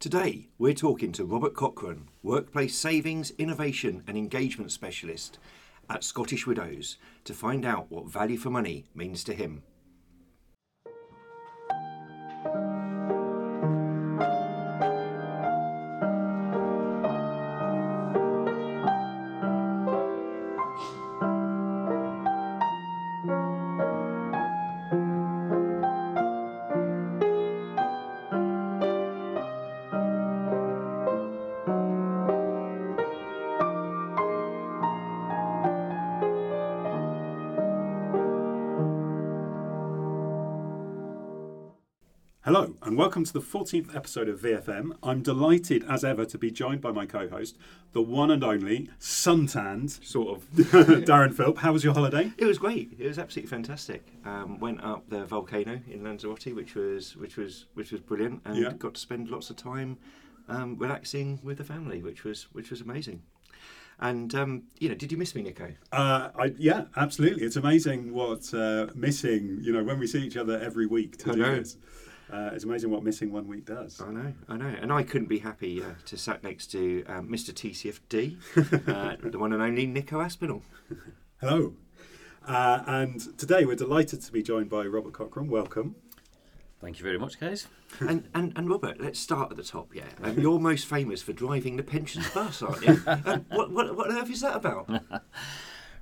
Today, we're talking to Robert Cochran, Workplace Savings, Innovation and Engagement Specialist at Scottish Widows, to find out what value for money means to him. Welcome to the 14th episode of VFM. I'm delighted, as ever, to be joined by my co host, the one and only suntanned, sort of, Darren Philp. How was your holiday? It was great. It was absolutely fantastic. Um, went up the volcano in Lanzarote, which was which was which was brilliant, and Yeah. got to spend lots of time um, relaxing with the family, which was which was amazing. And um, you know, did you miss me, Nico? Uh, I, yeah, absolutely. It's amazing what uh, missing, you know, when we see each other every week to I do know. this. Uh, it's amazing what missing one week does. I know, I know, and I couldn't be happy uh, to sat next to um, Mr. TCFD, uh, the one and only Nico Aspinall. Hello. Uh, and today we're delighted to be joined by Robert Cochran. Welcome. Thank you very much, guys. And, and and Robert, let's start at the top. Yeah, um, you're most famous for driving the pensions bus, aren't you? um, what, what what on earth is that about?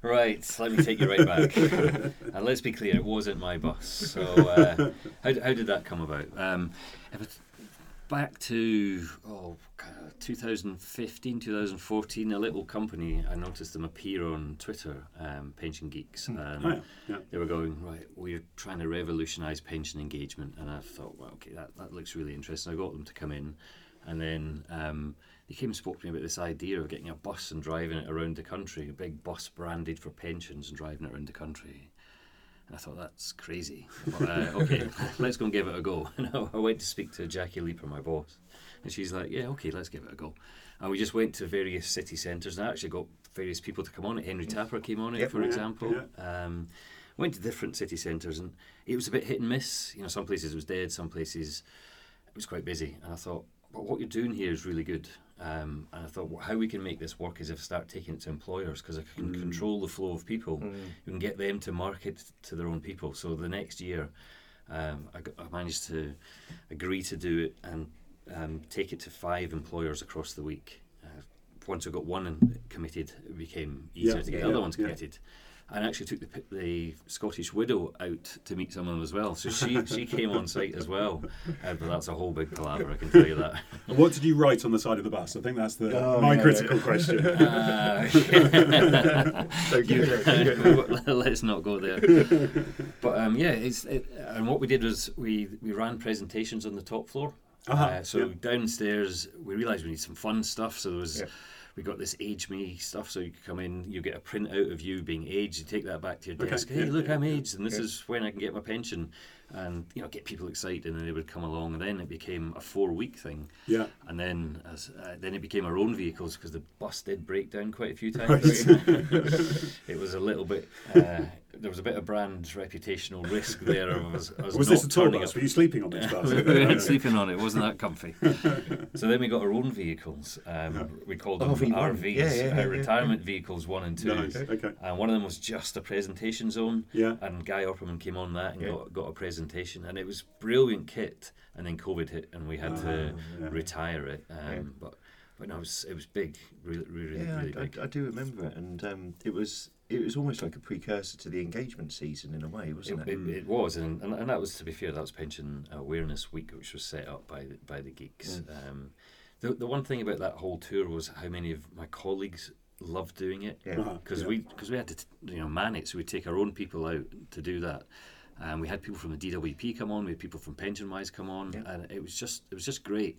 Right, let me take you right back. and let's be clear, it wasn't my bus. So, uh, how, how did that come about? Um, back to oh, 2015, 2014, a little company, I noticed them appear on Twitter, um, Pension Geeks. Um, Oh, yeah. yeah. they were going right we're trying to revolutionise pension engagement and i thought well okay that, that looks really interesting i got them to come in and then um, they came and spoke to me about this idea of getting a bus and driving it around the country a big bus branded for pensions and driving it around the country and I thought that's crazy. But, uh, okay, let's go and give it a go. And I I went to speak to Jackie Leeper, my boss, and she's like, "Yeah, okay, let's give it a go." And we just went to various city centres, and I actually got various people to come on it. Henry Tapper came on it, Yep. for Yeah, example. yeah. Um, went to different city centres, and it was a bit hit and miss. You know, some places it was dead, some places it was quite busy. And I thought, well, what you're doing here is really good. Um, and I thought, well, how we can make this work is if I start taking it to employers because I can Mm. control the flow of people. You can get them to market to their own people. So the next year, um, I, I managed to agree to do it and um, take it to five employers across the week. Uh, once I got one committed, it became easier Yeah, to get yeah, other ones yeah. Committed. And I actually took the, the Scottish widow out to meet some of them as well. So she, she came on site as well. Uh, but that's a whole big palaver, I can tell you that. And what did you write on the side of the bus? I think that's the Oh, my no. critical question. Uh, Don't give it, don't give it. Let's not go there. But um, yeah, it's it, and what we did was we we ran presentations on the top floor. Uh-huh, Uh, so yeah. downstairs, we realised we need some fun stuff. So there was. We got this age me stuff, so you come in, you get a print out of you being aged, you take that back to your Okay, desk. yeah, Hey, look, I'm aged, and this is when I can get my pension, and you know, get people excited, and they would come along, and then it became a four-week thing, Yeah. and then as uh, then it became our own vehicles because the bus did break down quite a few times. it was a little bit. Uh, there was a bit of brand reputational risk there. Of us, us Was not this a tour bus? up- Were you sleeping on this bus? we weren't sleeping on it. It wasn't that comfy. so then we got our own vehicles. Um, we called them RV1. RVs, Yeah, yeah, uh, yeah, yeah. retirement vehicles one and two. Nice. Okay. And one of them was just a presentation zone. Yeah. And Guy Opperman came on that and Yeah. got, got a presentation. And it was brilliant kit. And then COVID hit and we had to Ah, yeah. retire it. Um, Yeah. But but no, it was, it was big, really, really, Yeah, really I, big. I, I do remember it, and um, it was it was almost like a precursor to the engagement season in a way, wasn't It, it? it, it was, and, and, and that was to be fair. That was Pension Awareness Week, which was set up by the, by the geeks. Um, the the one thing about that whole tour was how many of my colleagues loved doing it Yeah. Uh-huh, because yeah. we because we had to t- you know man it, so we would take our own people out to do that. And we had people from the DWP come on, we had people from Pension Wise come on, Yeah. and it was just it was just great.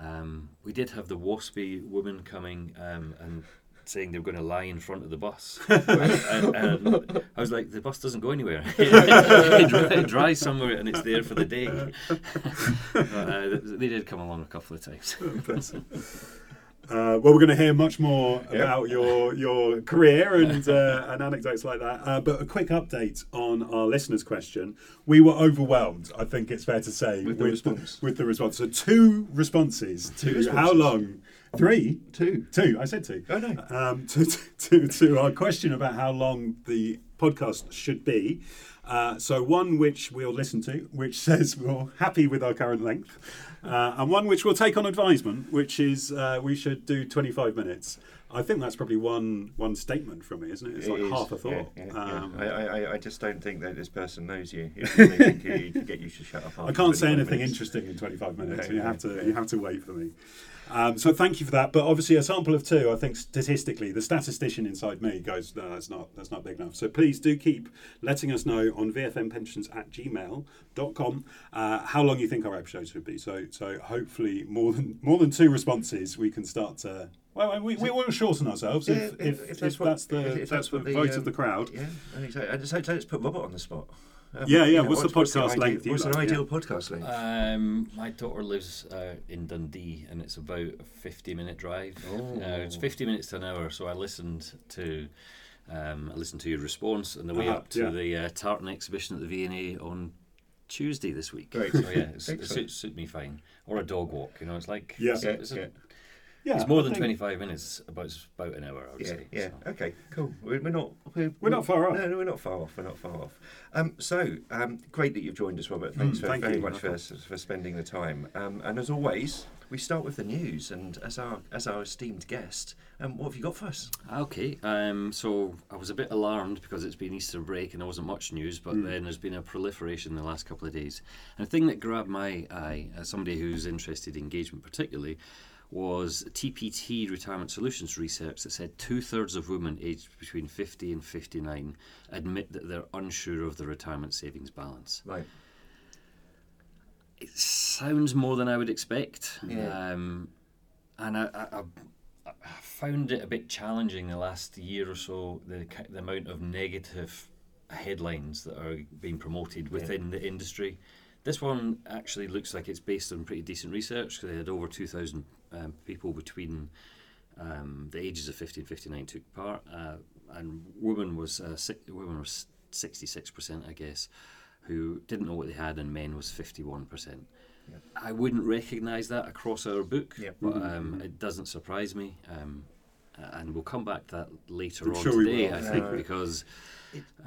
Um, we did have the WASPI woman coming um, and saying they were going to lie in front of the bus. and, and I was like, the bus doesn't go anywhere. it, dri- it dries somewhere and it's there for the day. but, uh, they did come along a couple of times. Uh, well, we're going to hear much more about your your career and uh, and anecdotes like that. Uh, but a quick update on our listeners' question. We were overwhelmed. I think it's fair to say With the response. with the response. So two responses to Two responses. how long. Three, Two. two. I said two. Oh, no. Um, to, to to our question about how long the podcast should be. Uh, so one which we'll listen to, which says we're happy with our current length, uh, and one which we'll take on advisement, which is uh, we should do 25 minutes. I think that's probably one one statement from me, isn't it? It's like It is, half a thought. Yeah, yeah, yeah. Um, I, I, I just don't think that this person knows you. If they think you, you get you to shut up. I can't say anything minutes. interesting in 25 minutes. You have to you have to wait for me. Um, so thank you for that. But obviously, a sample of two, I think statistically, the statistician inside me goes, no, that's not that's not big enough. So please do keep letting us know on vfmpensions at gmail.com uh, how long you think our episodes should be. So so hopefully more than more than two responses, we can start to. Well, we, we won't shorten ourselves if, Yeah, if, if, if that's, what- the, if- if that's that's the what the, vote um, of the crowd. Yeah, I think so. And so, so let's put Robert on the spot. Um, Yeah, you yeah, know, what's the podcast ideal- length you What's like? an Yeah. ideal podcast length? Um, my daughter lives uh, in Dundee, and it's about a fifty-minute drive. Oh. Uh, it's fifty minutes to an hour. So I listened to, um, I listened to your response on the way Uh-huh, up to yeah. the uh, tartan exhibition at the V&A on Tuesday this week. Great. So yeah, it Excellent. suits suit me fine. Or a dog walk. You know, it's like Yeah. it's, Yeah, it's, a- yeah. Yeah, it's more I than think- twenty-five minutes. About about an hour, I would Yeah, say. yeah. so. Okay, cool. We're, we're not. We're, We're not far off. No, no, we're not far off. We're not far off. Um, so um, great that you've joined us, Robert. Thanks Mm, for, thank very you. much for, for spending the time. Um, and as always, we start with the news. And as our as our esteemed guest, um, what have you got for us? Okay, um, so I was a bit alarmed because it's been Easter break and there wasn't much news, but then there's been a proliferation in the last couple of days. And the thing that grabbed my eye, as somebody who's interested in engagement particularly, was TPT Retirement Solutions research that said two thirds of women aged between 50 and 59 admit that they're unsure of their retirement savings balance. Right. It sounds more than I would expect. Yeah. Um, and I, I, I- found it a bit challenging the last year or so, the, the amount of negative headlines that are being promoted within the industry. This one actually looks like it's based on pretty decent research because they had over 2,000 um, people between um, the ages of 50 and 59 took part, uh, and women was uh, si- women was 66%, I guess, who didn't know what they had, and men was 51%. I wouldn't recognise that across our book, Yep. but um, it doesn't surprise me. Um, and we'll come back to that later I'm on sure today. I think, Yeah. because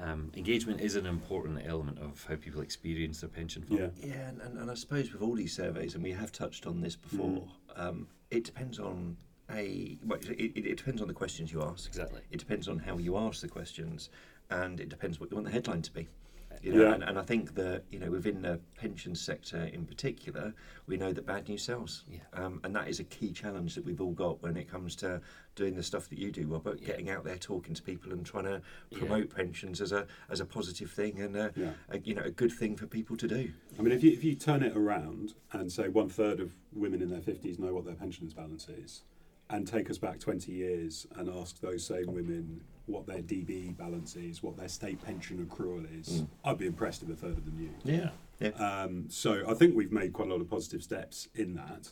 um, engagement is an important element of how people experience their pension fund. Yeah. Yeah, and, and, and I suppose with all these surveys, and we have touched on this before, um, it depends on a. Well, it, it, it depends on the questions you ask. Exactly. It depends on how you ask the questions, and it depends what you want the headline to be. You know, Yeah. and, and I think that you know within the pension sector in particular, we know that bad news sells, Yeah. um, and that is a key challenge that we've all got when it comes to doing the stuff that you do, Robert. Yeah. Getting out there, talking to people, and trying to promote pensions as a as a positive thing and a, a you know a good thing for people to do. I mean, if you, if you turn it around and say one third of women in their 50s know what their pensions balance is, and take us back 20 years and ask those same women what their DB balance is, what their state pension accrual is, Mm. I'd be impressed if a third of them knew. Yeah. Yeah. Um, so I think we've made quite a lot of positive steps in that.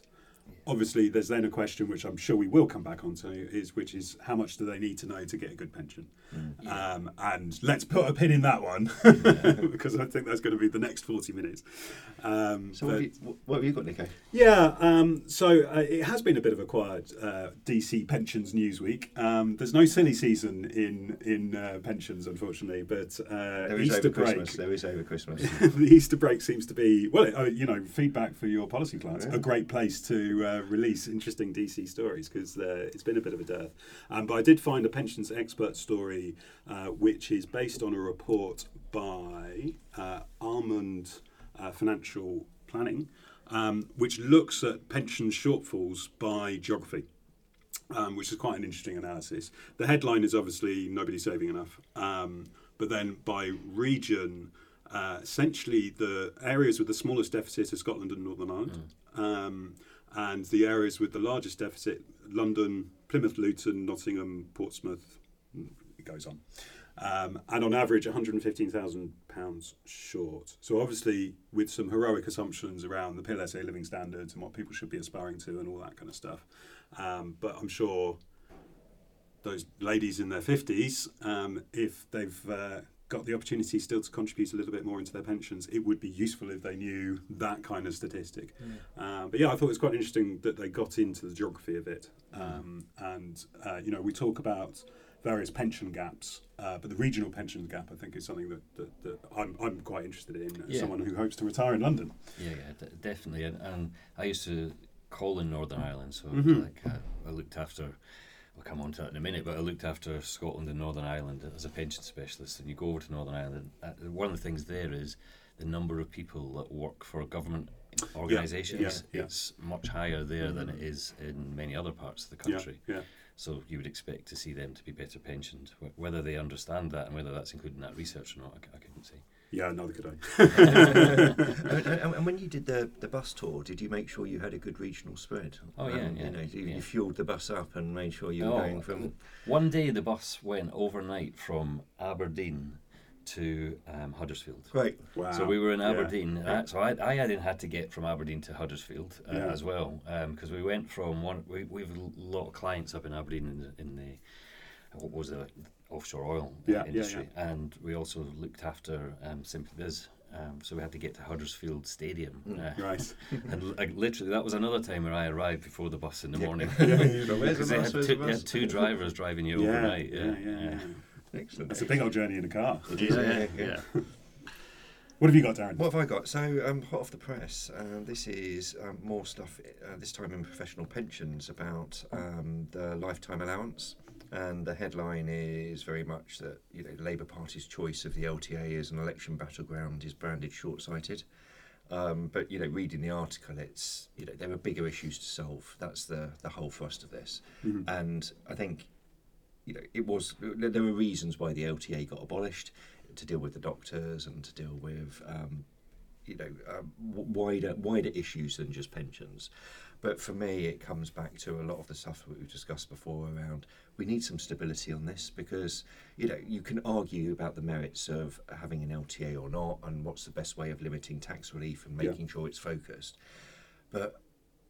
Obviously, there's then a question which I'm sure we will come back onto is which is how much do they need to know to get a good pension? Um, and let's put a pin in that one because I think that's going to be the next 40 minutes. Um, So what but- have, you, what have you got, Nico? yeah, um, so uh, it has been a bit of a quiet uh, DC pensions news week. Um, there's no silly season in in uh, pensions, unfortunately, but uh, There is Easter over break. Christmas. There is over Christmas. the Easter break seems to be well, uh, you know, feedback for your policy clients. Yeah. A great place to uh, release interesting DC stories because uh, it's been a bit of a dearth. Um, but I did find a pensions expert story, uh, which is based on a report by uh, Almond uh, Financial Planning, um, which looks at pension shortfalls by geography um, which is quite an interesting analysis. The headline is obviously nobody saving enough, um, but then by region, uh, essentially the areas with the smallest deficit are Scotland and Northern Ireland, um, and the areas with the largest deficit: London, Plymouth, Luton, Nottingham, Portsmouth. It goes on. Um, and on average, £115,000 short. So, obviously, with some heroic assumptions around the PLSA living standards and what people should be aspiring to and all that kind of stuff. Um, but I'm sure those ladies in their 50s, um, if they've uh, got the opportunity still to contribute a little bit more into their pensions, it would be useful if they knew that kind of statistic. Um, but yeah, I thought it was quite interesting that they got into the geography of it. Um, and, uh, you know, we talk about various pension gaps, uh, but the regional pensions gap, I think, is something that, that, that I'm, I'm quite interested in as Yeah. someone who hopes to retire in London. Yeah, yeah, d- definitely. And, and I used to call in Northern Ireland, so Mhm. like uh, I looked after. We'll come on to that in a minute, but I looked after Scotland and Northern Ireland as a pension specialist. And you go over to Northern Ireland, uh, one of the things there is the number of people that work for government organisations. yeah. It's much higher there than it is in many other parts of the country. Yeah, yeah. So you would expect to see them to be better pensioned. Whether they understand that and whether that's included in that research or not, I couldn't say. Yeah, neither could I. and, and- and when you did the, the bus tour, did you make sure you had a good regional spread? Oh, yeah, Um, yeah, You know, you, yeah. you fueled the bus up and made sure you were Oh, going from. One day the bus went overnight from Aberdeen to um, Huddersfield. Great. Wow. So we were in Yeah. Aberdeen. Uh, so I, I hadn't had to get from Aberdeen to Huddersfield uh, Yeah. as well because we went from one. We we have a lot of clients up in Aberdeen in the, in the what was the offshore oil uh, Yeah, yeah, industry, and we also looked after um, SimplyBiz. Um, so we had to get to Huddersfield Stadium, uh, Right. and like, literally that was another time where I arrived before the bus in the morning. Where's the Because they had two, they had two drivers driving you yeah, overnight. yeah, yeah, yeah. Excellent. That's a big old journey in a car. It is, yeah, yeah. What have you got, Darren? What have I got? So, um, hot off the press. Um, this is um, more stuff. Uh, this time in professional pensions about um, the lifetime allowance, and the headline is very much that you know Labour Party's choice of the LTA as an election battleground is branded short-sighted. Um, but you know, reading the article, it's you know there are bigger issues to solve. That's the the whole thrust of this, Mhm. and I think you know it was there were reasons why the LTA got abolished to deal with the doctors and to deal with um, you know w- wider wider issues than just pensions. But for me, it comes back to a lot of the stuff that we've discussed before around we need some stability on this because you know you can argue about the merits of having an LTA or not and what's the best way of limiting tax relief and Yeah. making sure it's focused. But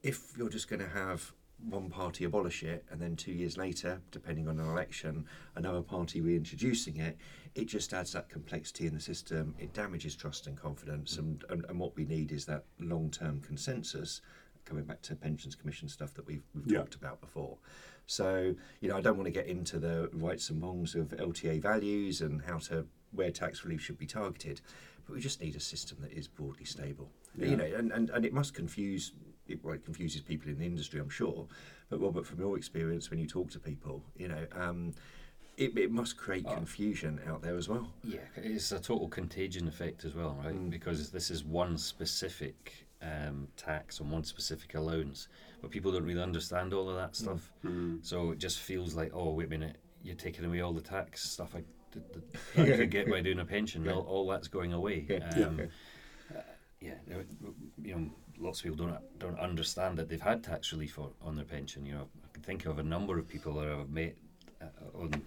if you're just going to have one party abolish it and then two years later, depending on an election, another party reintroducing it, it just adds that complexity in the system. It damages trust and confidence. Mm. And, and, and what we need is that long term consensus, coming back to pensions commission stuff that we've, we've Yeah. talked about before. So, you know, I don't want to get into the rights and wrongs of LTA values and how to where tax relief should be targeted, but we just need a system that is broadly stable. Yeah. You know, and, and, and it must confuse it, well, it confuses people in the industry, I'm sure. But Robert, from your experience, when you talk to people, you know, um, it, it must create Oh. confusion out there as well. Yeah, it's a total contagion effect as well, right? Mm. Because this is one specific um, tax on one specific allowance, but people don't really understand all of that stuff. Mm. So it just feels like, oh, wait a minute, you're taking away all the tax stuff I, did, I could get by doing a pension. All, all that's going away. Yeah. Yeah. Um, uh, yeah, you know, you know, lots of people don't don't understand that they've had tax relief on, on their pension. You know, I can think of a number of people that I've met uh, on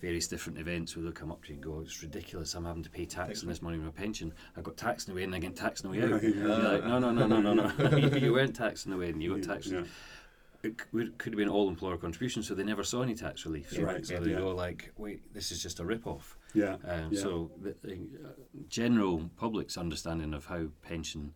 various different events where they'll come up to you and go, "It's ridiculous! I'm having to pay tax on this money in my pension. I got taxed in the way in, I get taxed in the way out." Yeah. Like, no, no, no, no, no, no. you, you weren't taxed in the way, and you got taxed. Yeah. It could have been all employer contribution, so they never saw any tax relief. Yeah, Right, So they Yeah. go like, "Wait, this is just a rip off." Yeah. Um, Yeah. So the, the uh, general public's understanding of how pension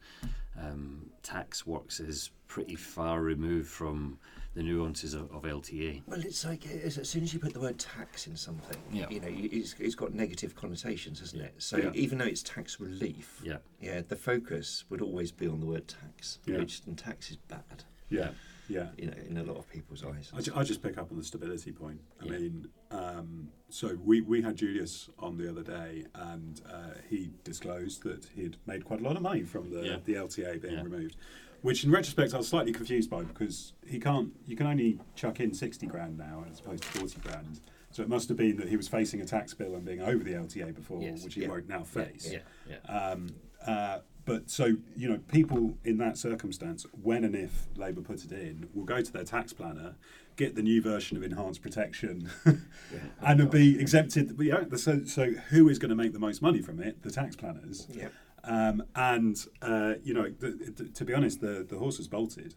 um, tax works is pretty far removed from the nuances of, of LTA. Well, it's like as, as soon as you put the word tax in something, Yeah. you know, it's, it's got negative connotations, hasn't it? So Yeah. even though it's tax relief, Yeah, yeah, the focus would always be on the word tax, Yeah. which and tax is bad, Yeah. Yeah. you know, in a lot of people's eyes. I, ju- I just pick up on the stability point. I Yeah. mean, um, so we, we had Julius on the other day, and uh, he disclosed that he'd made quite a lot of money from the, Yeah. the LTA being Yeah. removed. Which, in retrospect, I was slightly confused by because he can't. You can only chuck in sixty grand now as opposed to forty grand. So it must have been that he was facing a tax bill and being over the LTA before, Yes. which he Yeah. won't now face. yeah, yeah. Um, uh, but so you know, people in that circumstance, when and if Labour put it in, will go to their tax planner, get the new version of enhanced protection, and be exempted. But yeah, so so who is going to make the most money from it? The tax planners. Yeah. Um, and uh, you know, the, the, to be honest, the the horse has bolted.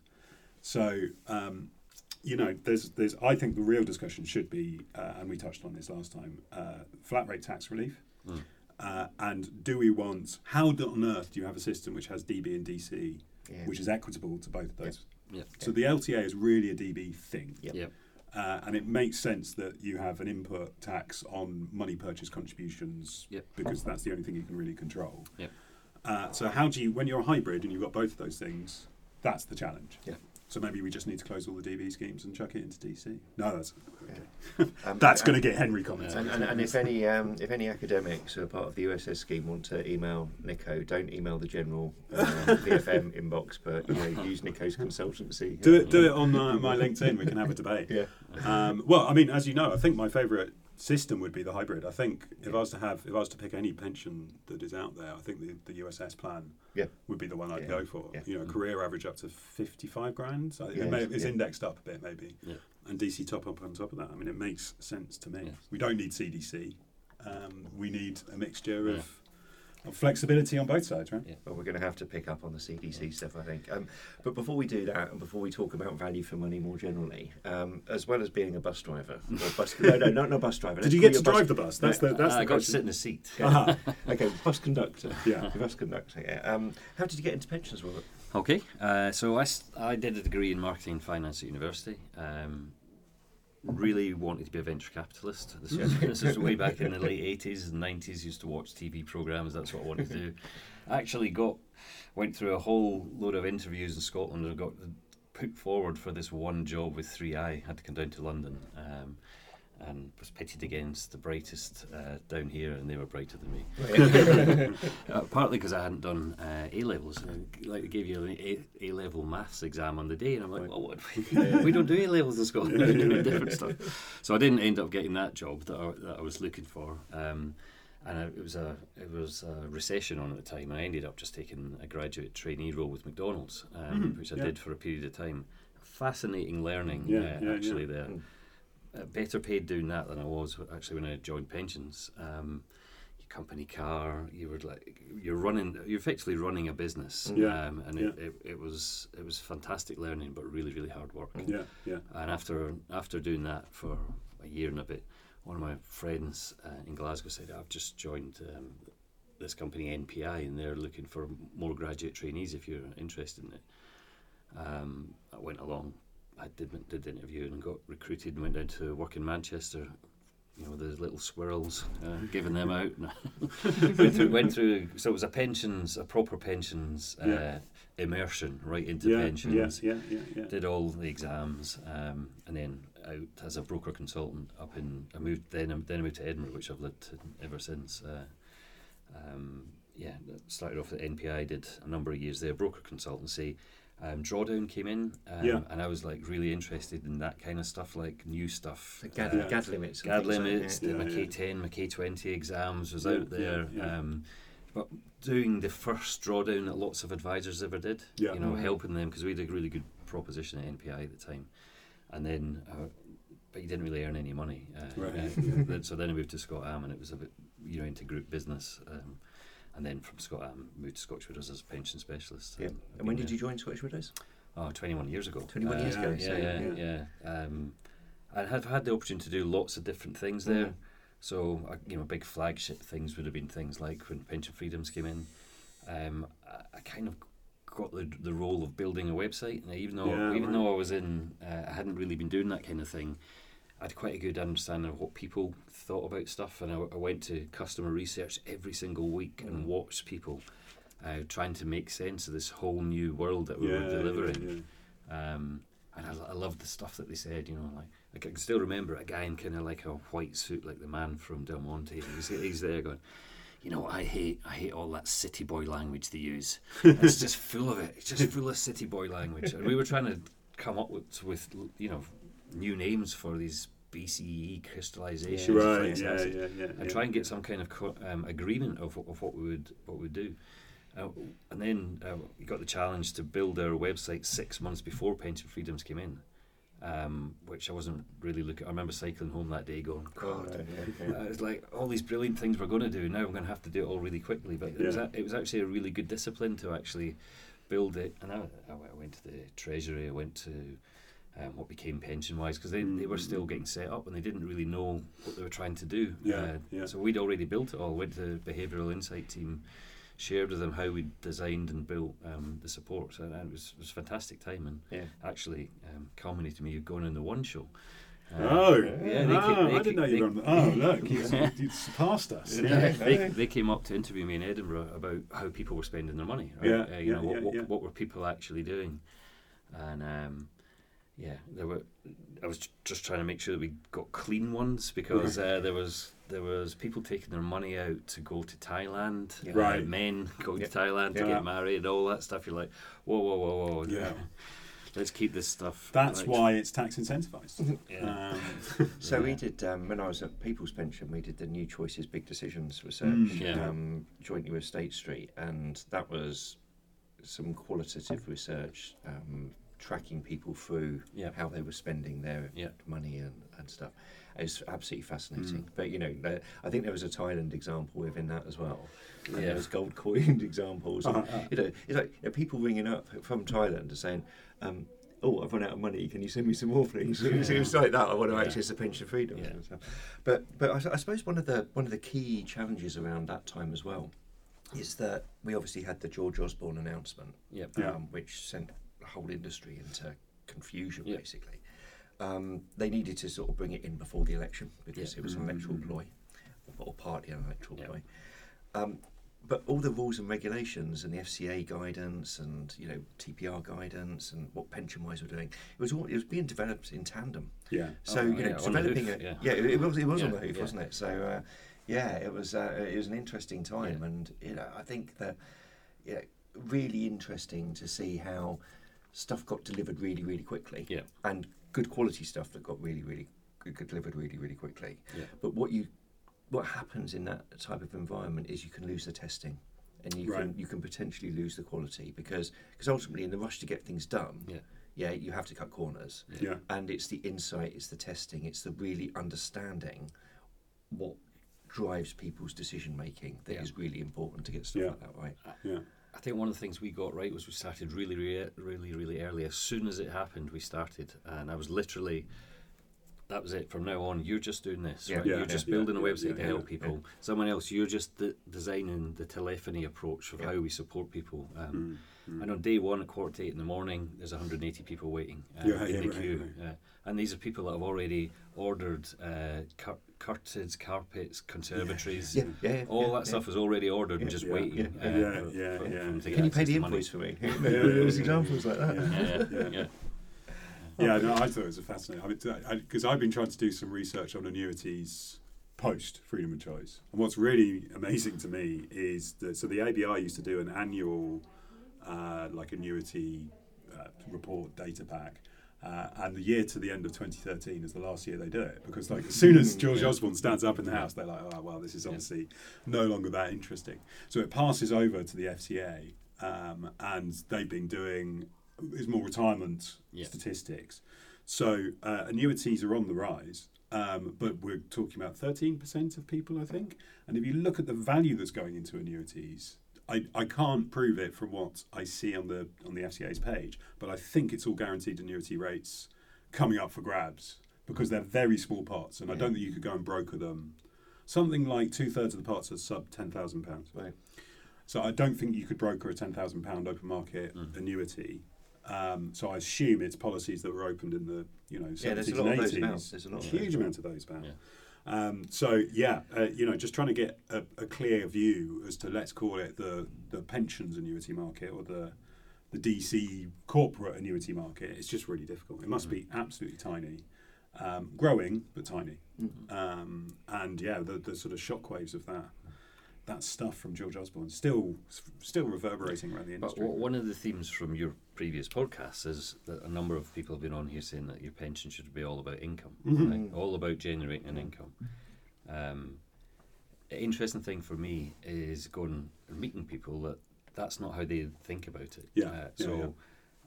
So um, you know, there's there's I think the real discussion should be, uh, and we touched on this last time, uh, flat rate tax relief. Mm. Uh, and do we want? How do- on earth do you have a system which has DB and DC, Yeah. which is equitable to both of those? Yep. So the LTA is really a DB thing, Yep. Yep. uh, and it makes sense that you have an input tax on money purchase contributions Yep. because that's the only thing you can really control. Yep. Uh, so how do you, when you're a hybrid and you've got both of those things, that's the challenge. Yeah. So maybe we just need to close all the DB schemes and chuck it into DC. No, that's Um, that's going to get Henry comments. And, and, and if any um, if any academics who are part of the USS scheme want to email Nico, don't email the general uh, VFM inbox, but you know, use Nico's consultancy. Do it, do it on uh, my LinkedIn. We can have a debate. Yeah. Um, well, I mean, as you know, I think my favourite system would be the hybrid. I think if I was to have, if I was to pick any pension that is out there, I think the, the USS plan Yeah. would be the one I'd Yeah. go for. You know, career average up to fifty-five grand. So it may, it's- indexed up a bit, maybe, and DC top up on top of that. I mean, it makes sense to me. We don't need CDC. Um, we need a mixture of flexibility on both sides, right? Yeah. Well, we're going to have to pick up on the CDC stuff, I think. Um, but before we do that, and before we talk about value for money more generally, um, as well as being a bus driver, or bus, no, no, not a bus driver. Did you get to bus- drive the bus? That's the that's Uh, the I got to sit in a seat. Ah, Okay, bus conductor. yeah. Bus conductor. Yeah. Um, how did you get into pensions, Robert? Okay, uh, so I, s- I did a degree in marketing and finance at university. Um, really wanted to be a venture capitalist. This was, this was way back in the late 80s and 90s. Used to watch TV programs. That's what I wanted to do. Actually, got went through a whole load of interviews in Scotland and got put forward for this one job with 3i. Had to come down to London. Um, and was pitted against the brightest uh, down here, and they were brighter than me. Uh, partly because I hadn't done uh, A levels. Like they gave you an A, level maths exam on the day, and I'm like, well, what? we don't do A levels in Scotland. we do different stuff. So I didn't end up getting that job that I, that I was looking for. Um, and I, it was a it was a recession on at the time, and I ended up just taking a graduate trainee role with McDonald's, um, Mhm, which I yeah. did for a period of time. Fascinating learning, Yeah, yeah, yeah. actually there. Mm. Uh, better paid doing that than I was actually when I joined pensions. Um, your company car, you were like you're running, you're effectively running a business. Yeah, Um, and it, it, it was it was fantastic learning, but really really hard work. Yeah, yeah. And after after doing that for a year and a bit, one of my friends uh, in Glasgow said, "I've just joined um, this company NPI, and they're looking for more graduate trainees if you're interested in it." Um, I went along. I did did the interview and got recruited and went down to work in Manchester. You know, the little squirrels, uh, giving them out. went, through, went through. So it was a pensions, a proper pensions uh, Yeah. immersion right into Yeah, pensions yeah, yeah, yeah, yeah. did all the exams, um, and then out as a broker consultant up in. I moved then. Then I moved to Edinburgh, which I've lived in ever since. Uh, um, yeah, started off at NPI. Did a number of years there, broker consultancy. Um, drawdown came in, um, Yeah. and I was like really interested in that kind of stuff, like new stuff. The GAD, uh, GAD limits. and GAD things like limits, that. the Yeah, yeah. McKay 10, McKay 20 exams was Yeah, out there. yeah, yeah. Um, but doing the first drawdown that lots of advisors ever did, Yeah. you know, Mhm. helping them because we had a really good proposition at NPI at the time. And then, uh, but you didn't really earn any money. Uh, Right. uh, so then I moved to Scott Am and it was a bit, you know, into group business. Um, and then from Scott Am, moved to Scottish Widows as a pension specialist. Yeah. Um, I've And when did you join Scottish Widows? Oh, 21 years ago. 21 years Uh, ago, Yeah, so, yeah, yeah. yeah. Um, I have had the opportunity to do lots of different things there. Mm. So, uh, you know, big flagship things would have been things like when Pension Freedoms came in. Um, I, I kind of got the, the role of building a website, and even though Yeah, even right. though I was in, uh, I hadn't really been doing that kind of thing. I had quite a good understanding of what people thought about stuff, and I, I went to customer research every single week and Mm. watched people uh, trying to make sense of this whole new world that we yeah, were delivering. yeah, yeah. Um, and I, I loved the stuff that they said, you know, like I can still remember a guy in kind of like a white suit, like the man from Del Monte. He's, he's there going, you know, I hate, I hate all that city boy language they use. It's just full of it. It's just full of city boy language. And we were trying to come up with, with you know, new names for these BCE crystallizations, Yeah. and Right, things yeah, yeah, yeah. and try and get some kind of co- um, agreement of, of what we would what we do. Uh, and then uh, we got the challenge to build our website six months before Pension Freedoms came in, um, which I wasn't really looking. I remember cycling home that day going, God, uh, it's like all these brilliant things we're going to do. Now I'm going to have to do it all really quickly. But it, was, a, it was actually a really good discipline to actually build it. And I, I I went to the Treasury, I went to um, what became Pension Wise, because they, they were still getting set up and they didn't really know what they were trying to do. Yeah, Uh, yeah. So we'd already built it all. Went to the Behavioural Insight team, shared with them how we designed and built um, the support. So, and it was, it was a fantastic time and Yeah. actually um, culminated me going on the one show. Uh, Oh, yeah, they oh, ca- they I didn't know you were on the. Oh, look, you, surpassed us. Yeah. They, they came up to interview me in Edinburgh about how people were spending their money. Right? Yeah, uh, you yeah, know, what, what, what were people actually doing? And um, yeah, there were. I was just trying to make sure that we got clean ones because uh, there was there was people taking their money out to go to Thailand. Yeah. uh, Right. men going Yeah. to Thailand to get married, and all that stuff. You're like, whoa, whoa, whoa, whoa. Yeah. Let's keep this stuff. That's like- why it's tax incentivized. Yeah. Um, So we did um, when I was at People's Pension, we did the New Choices Big Decisions research Mm. Yeah. um, jointly with State Street, and that was some qualitative research um, tracking people through Yeah. how they were spending their Yeah. money and, and stuff. It was absolutely fascinating. Mm. But you know, the- I think there was a Thailand example within that as well. And Yeah. there was gold coined examples. Uh-huh. you know, it's like you know, people ringing up from Thailand and saying. Um, Oh, I've run out of money. Can you send me some more, please? It was- it was like that. I want to Yeah. access the pension freedom. Yeah. and stuff. But but I, s- I suppose one of the one of the key challenges around that time as well is that we obviously had the George Osborne announcement, Yep. Yeah. um, which sent the whole industry into confusion Yeah. basically. Um, they needed to sort of bring it in before the election because Yeah. it was an electoral Mm. ploy, or partly an electoral Yeah. ploy. Um, but all the rules and regulations and the FCA guidance and you know TPR guidance and what pension wise were doing, it was all it was being developed in tandem. yeah. So Oh, you know, yeah, on developing hoof, a yeah. yeah, it, it was it was on Yeah, the hoof, yeah. wasn't it? So uh, yeah, it was uh, it was an interesting time, Yeah. and you know, I think that you know, really interesting to see how stuff got delivered really really quickly, Yeah. and good quality stuff that got really really got delivered really really quickly. Yeah. But what you what happens in that type of environment is you can lose the testing. And you Right. can you can potentially lose the quality because because ultimately in the rush to get things done, Yeah. yeah, you have to cut corners Yeah. and it's the insight, it's the testing, it's the really understanding what drives people's decision making that is Yeah. really important to get stuff Yeah. like that right. Yeah. I think one of the things we got right was we started really, really, really, really early. As soon as it happened, we started, and I was literally. That was it. From now on, you're just doing this. Yeah. right? Yeah, you're just yeah, building yeah, a website to help people. Someone else, you're just de- designing the telephony approach of how we support people. Um, Mm, mm. And on day one at quarter to eight in the morning, there's 180 people waiting uh, Yeah, in yeah, the right, queue. right. Uh, and these are people that have already ordered uh, cur- curtains, carpets, conservatories. Yeah, yeah. yeah, All yeah, that yeah. stuff is already ordered and just yeah, waiting. yeah, uh, yeah, for- yeah, for- yeah. for them Can you pay the to invoice for me? yeah, There was examples like that. Yeah, yeah, Yeah. yeah. Yeah, no, I thought it was a fascinating. I mean, because I've been trying to do some research on annuities post freedom of choice, and what's really amazing to me is that so the ABI used to do an annual uh, like annuity uh, report data pack. Uh, and the year to the end of 2013 is the last year they do it because, like, as soon as George Osborne stands up in the house, they're like, "Oh, well, this is obviously no longer that interesting." So it passes over to the FCA, um, and they've been doing is more retirement Yeah. statistics. So uh, annuities are on the rise, um, but we're talking about 13% of people, I think. And if you look at the value that's going into annuities, I, I can't prove it from what I see on the on the FCA's page, but I think it's all guaranteed annuity rates coming up for grabs because they're very small pots, and I don't think you could go and broker them. Something like two thirds of the pots are sub ten thousand pounds. Right. So I don't think you could broker a ten thousand pound open market Mm. annuity. Um, so I assume it's policies that were opened in the you know Yeah, seventies a lot and of those about. eighties. There's a lot of Huge amount of those about. Um, so yeah, uh, you know, just trying to get a, a clear view as to let's call it the the pensions annuity market or the the DC corporate annuity market. It's just really difficult. It must be absolutely tiny, um, growing but tiny, Mm. um, and yeah, the, the sort of shockwaves of that that stuff from George Osborne still still reverberating around the industry. w- one of the themes from your previous podcasts is that a number of people have been on here saying that your pension should be all about income, Mhm. right? all about generating an income. Um, interesting thing for me is going and meeting people that that's not how they think about it. Yeah, Uh, so yeah.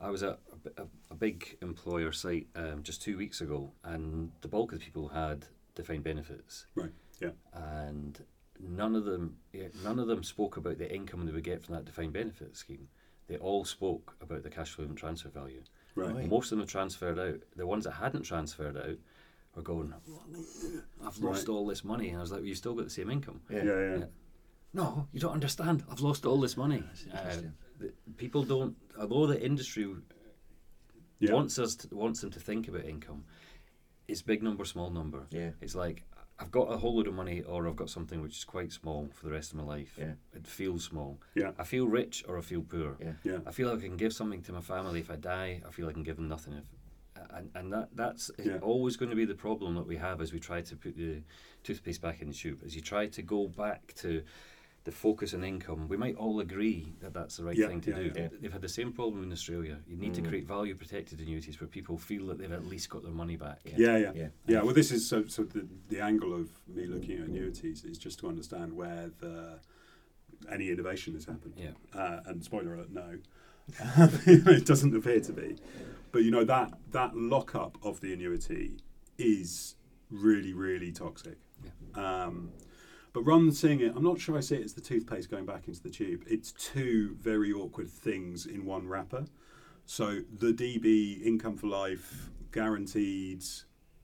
I was at a, a, a big employer site um, just two weeks ago, and the bulk of the people had defined benefits, Right. Yeah. and none of them none of them spoke about the income they would get from that defined benefit scheme. They all spoke about the cash flow and transfer value. Right. Right. Most of them have transferred out. The ones that hadn't transferred out were going, I've lost Right. all this money. And I was like, well, you've still got the same income. Yeah. Yeah. Yeah. No, you don't understand. I've lost all this money. Uh, the, people don't, although the industry Yeah. wants us to, wants them to think about income, it's big number, small number. Yeah. It's like I've got a whole load of money, or I've got something which is quite small for the rest of my life. Yeah. It feels small. Yeah. I feel rich, or I feel poor. Yeah. Yeah. I feel like I can give something to my family if I die. I feel I can give them nothing if, and and that that's Yeah. always going to be the problem that we have as we try to put the toothpaste back in the tube. As you try to go back to the focus on income, we might all agree that that's the right Yeah, thing to yeah, do. yeah. They've had the same problem in Australia. You need to Mm. create value protected annuities where people feel that they've at least got their money back. Yeah, yeah, Yeah. yeah. Well, this is so. So the the angle of me looking at annuities is just to understand where the any innovation has happened. Yeah. Uh, and spoiler alert, no, it doesn't appear to be. But you know that that lockup of the annuity is really, really toxic. Um, but rather than seeing it, I'm not sure I see it as the toothpaste going back into the tube. It's two very awkward things in one wrapper. So the DB income for life, guaranteed,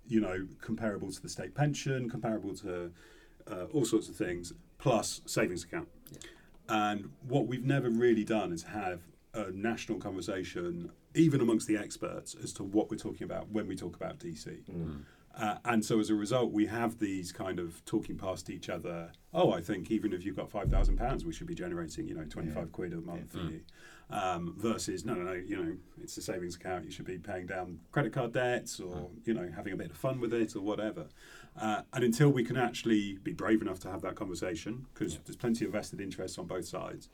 you know, comparable to the state pension, comparable to uh, all sorts of things, plus savings account. Yeah. And what we've never really done is have a national conversation, even amongst the experts, as to what we're talking about when we talk about DC. Mm. Uh, and so as a result, we have these kind of talking past each other. Oh, I think even if you've got five thousand pounds, we should be generating, you know, twenty five quid a month for Mm. you. Um, versus no, no, no, you know, it's a savings account. You should be paying down credit card debts, or you know, having a bit of fun with it, or whatever. Uh, and until we can actually be brave enough to have that conversation, because Yeah. there's plenty of vested interests on both sides,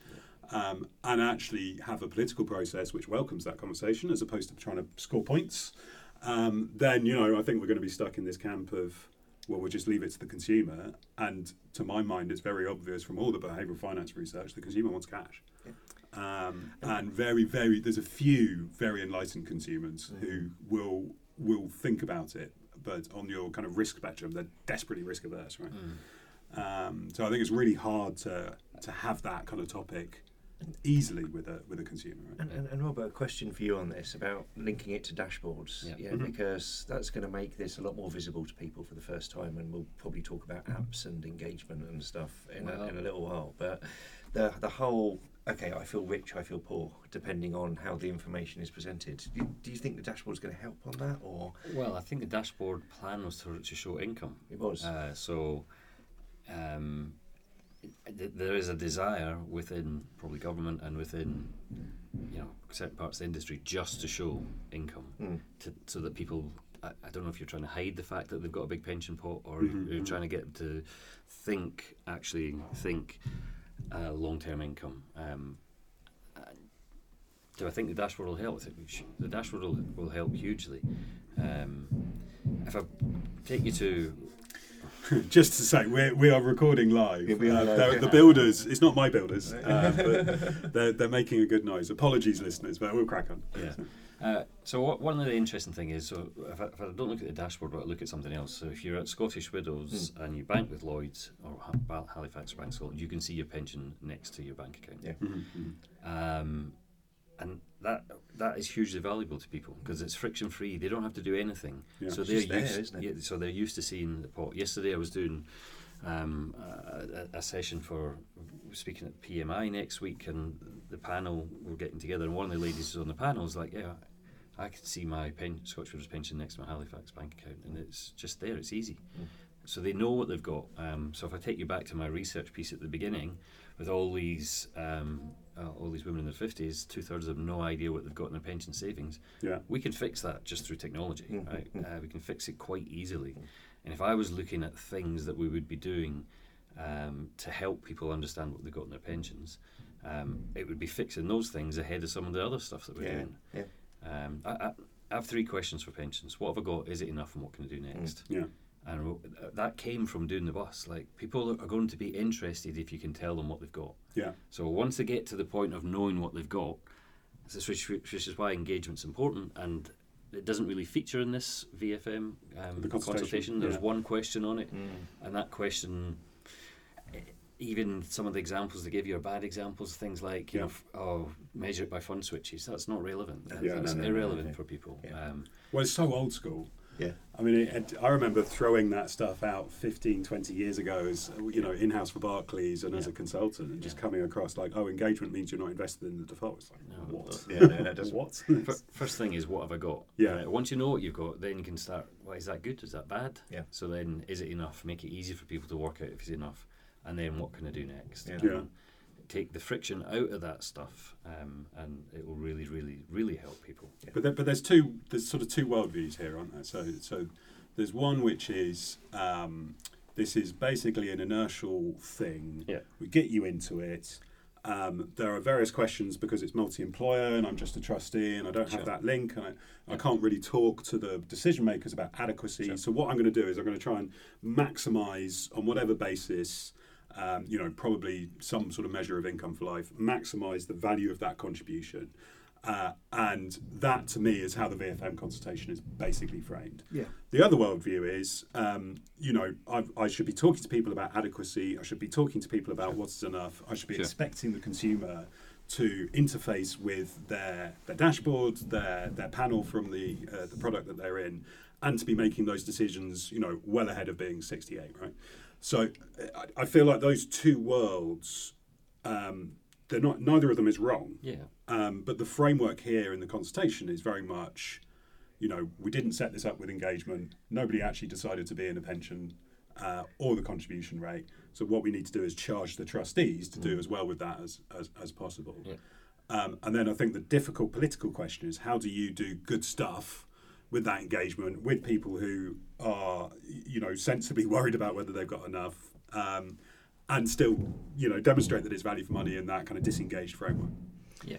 um, and actually have a political process which welcomes that conversation, as opposed to trying to score points um, then you know I think we're going to be stuck in this camp of well we'll just leave it to the consumer. And to my mind it's very obvious from all the behavioural finance research the consumer wants cash. Um, and very very there's a few very enlightened consumers who will will think about it but on your kind of risk spectrum they're desperately risk averse right? Mm. um, so I think it's really hard to to have that kind of topic easily with a with a consumer right? And, and, and Robert, a question for you on this about linking it to dashboards. Yeah. Yeah, Mhm. because that's going to make this a lot more visible to people for the first time, and we'll probably talk about apps and engagement and stuff in, a, in a little while. But the the whole okay, I feel rich, I feel poor, depending on how the information is presented. Do you, do you think the dashboard is going to help on that, or Well, I think the dashboard plan was to, to show income. it was? Uh, so um, th- there is a desire within probably government and within you know certain parts of the industry just to show income Mm. to, so that people I, I don't know if you're trying to hide the fact that they've got a big pension pot or Mhm, you're mhm. trying to get them to think actually think uh, long-term income um, do I think the dashboard will help? I think we sh- the dashboard will, will help hugely. Um, if I take you to Just to say, we're, we are recording live. Yeah, we are Uh, live. the builders, it's not my builders, uh, but they're, they're making a good noise. Apologies, listeners, but we'll crack on. Yeah. Uh, so what, one of the interesting thing is, so if I, if I don't look at the dashboard, but I look at something else. So if you're at Scottish Widows and you bank with Lloyd's or Ha- Hal- Halifax Bank Scotland, you can see your pension next to your bank account. Yeah. Mhm, mhm. Um, and that that is hugely valuable to people because it's friction free. They don't have to do anything. Yeah. So they're there, used. Yeah, so they're used to seeing the pot. Yesterday I was doing um, a, a session for speaking at PMI next week, and the panel were getting together, and one of the ladies on the panel was like, "Yeah, I could see my pen, Scottish Widows pension next to my Halifax bank account, and it's just there. It's easy." Mm. So they know what they've got. Um, so if I take you back to my research piece at the beginning, with all these um, uh, all these women in their fifties, two thirds of them no idea what they've got in their pension savings. Yeah. We can fix that just through technology, Mhm, right? mhm. Uh, we can fix it quite easily. And if I was looking at things that we would be doing um, to help people understand what they've got in their pensions, um, it would be fixing those things ahead of some of the other stuff that we're yeah, doing. yeah. Um, I, I, I have three questions for pensions. What have I got? Is it enough? And what can I do next? Yeah. And that came from doing the bus. Like people are going to be interested if you can tell them what they've got. Yeah. So once they get to the point of knowing what they've got, this which, which is why engagement's important, and it doesn't really feature in this VFM um, The consultation, consultation. There's yeah. one question on it, and that question, even some of the examples they give you are bad examples. Things like you Yeah. know, f- oh, measure it by fund switches. That's not relevant. That- Yeah, that's no, no, no, irrelevant no. for people. Yeah. Um, Well, it's so old school. Yeah. I mean, it, it- I remember throwing that stuff out 15, 20 years ago as, you know, in-house for Barclays and as a consultant and just Yeah. coming across like, oh, engagement means you're not invested in the default. It's like, No. what? Yeah, no, no, what? First thing is what have I got? Yeah. Right, once you know what you've got, then you can start. Well, is that good? Is that bad? Yeah. So then, is it enough? Make it easy for people to work out if it's enough, and then what can I do next? Yeah. Um, yeah. Take the friction out of that stuff, um, and it will really, really, really help people. But there, but there's two there's sort of two worldviews here, aren't there? So so there's one which is um, this is basically an inertial thing. Yeah. We get you into it. Um, there are various questions because it's multi-employer and I'm just a trustee and I don't have that link and I, I can't really talk to the decision makers about adequacy. Sure. So what I'm going to do is I'm going to try and maximise on whatever basis, um, you know, probably some sort of measure of income for life, maximise the value of that contribution. Uh, and that to me is how the VFM consultation is basically framed. Yeah. The other worldview is, um, you know, I, I should be talking to people about adequacy. I should be talking to people about what's enough. I should be Sure. expecting the consumer to interface with their their dashboard, their their panel from the uh, the product that they're in, and to be making those decisions, you know, well ahead of being 68, right? So I, I feel like those two worlds, um, they're not. Neither of them is wrong. Yeah. Um, but the framework here in the consultation is very much, you know, we didn't set this up with engagement. Nobody actually decided to be in a pension uh, or the contribution rate. So what we need to do is charge the trustees to do as well with that as, as, as possible. Yeah. Um, and then I think the difficult political question is how do you do good stuff with that engagement with people who are, you know, sensibly worried about whether they've got enough. Um, and still, you know, demonstrate that it's value for money in that kind of disengaged framework. Yeah.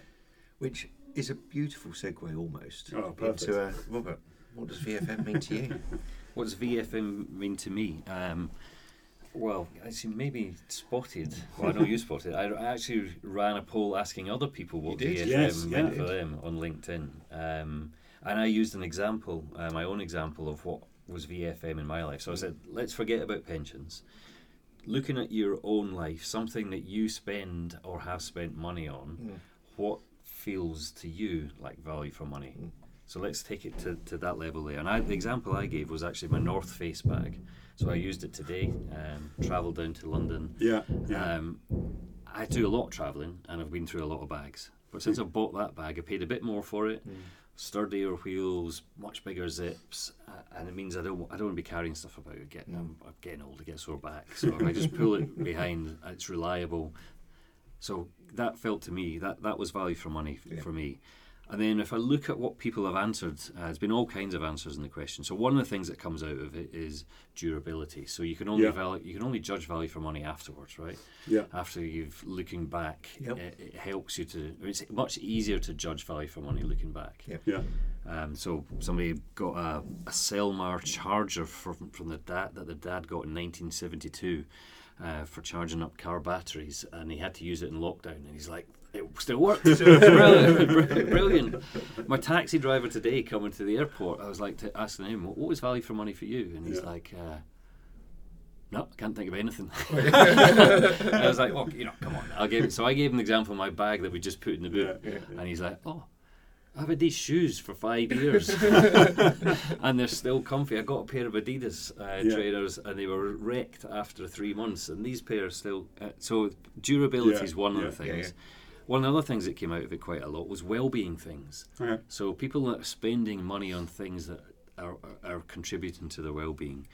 Which is a beautiful segue almost Oh, perfect. into uh, Robert. What does VFM mean to you? What does VFM mean to me? Um, well, as you maybe spotted, well, I know you spotted. I I actually ran a poll asking other people what VFM Yes, meant yeah. for them on LinkedIn, um, and I used an example, uh, my own example of what was VFM in my life. So I said, let's forget about pensions. Looking at your own life, something that you spend or have spent money on, Mm. what feels to you like value for money? Mm. So let's take it to, to that level there. And I, the example I gave was actually my North Face bag. So I used it today, um, travelled down to London. Yeah, yeah. Um, I do a lot of travelling and I've been through a lot of bags. But since I bought that bag, I paid a bit more for it. Sturdier wheels, much bigger zips, uh, and it means I don't I don't want to be carrying stuff about. Getting I'm, I'm getting old to get sore back, so if I just pull it behind, it's reliable. So that felt to me that that was value for money f- Yeah. for me. And then if I look at what people have answered, uh, there's been all kinds of answers in the question. So one of the things that comes out of it is durability. So you can only Yeah. value, you can only judge value for money afterwards, right? yeah. After you've looking back, Yep. it, it helps you to. It's much easier to judge value for money looking back. Yep. Yeah. Um, so somebody got a, a Selmar charger from from the dad that the dad got in 1972 uh, for charging up car batteries, and he had to use it in lockdown. And he's like, "It still works, it's brilliant, brilliant." My taxi driver today coming to the airport, I was like to asking him, "What was value for money for you?" And he's Yeah. like. Uh, no, I can't think of anything. I was like, "Oh, you know, come on." I gave so I gave him the example of my bag that we just put in the boot, Yeah, yeah, yeah. and he's like, "Oh, I've had these shoes for five years, and they're still comfy. I got a pair of Adidas uh, Yeah. trainers, and they were wrecked after three months, and these pair are still. Uh, so durability Yeah, is one yeah, of the yeah, things. Yeah. One of the other things that came out of it quite a lot was well-being things. Okay. So people that are spending money on things that are, are, are contributing to their well-being.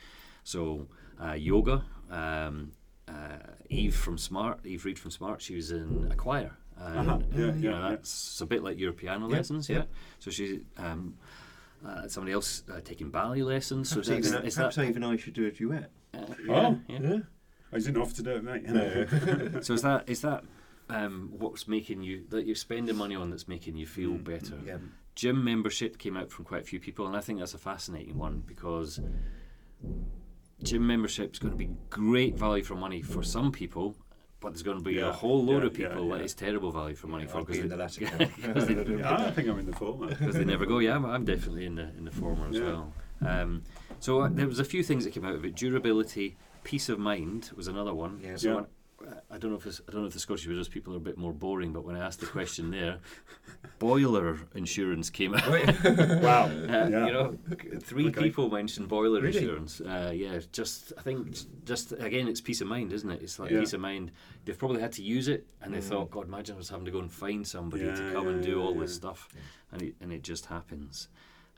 So uh, yoga. Um, uh, Eve from Smart, Eve Reed from Smart, she was in a choir. And, Uh-huh. Yeah, you yeah, know, yeah. that's a bit like your piano Yeah, lessons, yeah. yeah. So she, um, uh, somebody else uh, taking ballet lessons. So Perhaps, that's, even, is perhaps that, even I should do a duet. uh, Oh. yeah, yeah. I didn't offer to do it, mate. So is that is that um, what's making you that you're spending money on that's making you feel Mm, better? Yeah. Gym membership came out from quite a few people, and I think that's a fascinating one because gym membership is going to be great value for money for some people, but there's going to be Yeah, a whole load yeah, of yeah, people yeah. that is terrible value for money for I'll be in the because latter they, camp. 'cause they- Yeah, I think I'm in the former. because they never go. Yeah, I'm, I'm definitely in the in the former as Yeah. well. Um, so uh, there was a few things that came out of it. Durability, peace of mind was another one. Yeah. So Yeah. when- I don't know if it's, I don't know if the Scottish Widows people are a bit more boring, but when I asked the question there, boiler insurance came out. wow. Uh, yeah. You know, three Okay. people mentioned boiler Really? insurance. Uh, yeah, just I think just again, it's peace of mind, isn't it? It's like Yeah. peace of mind. They've probably had to use it, and they Mm. thought, God, imagine us having to go and find somebody to Yeah, come and do yeah, all this yeah. stuff, and it and it just happens.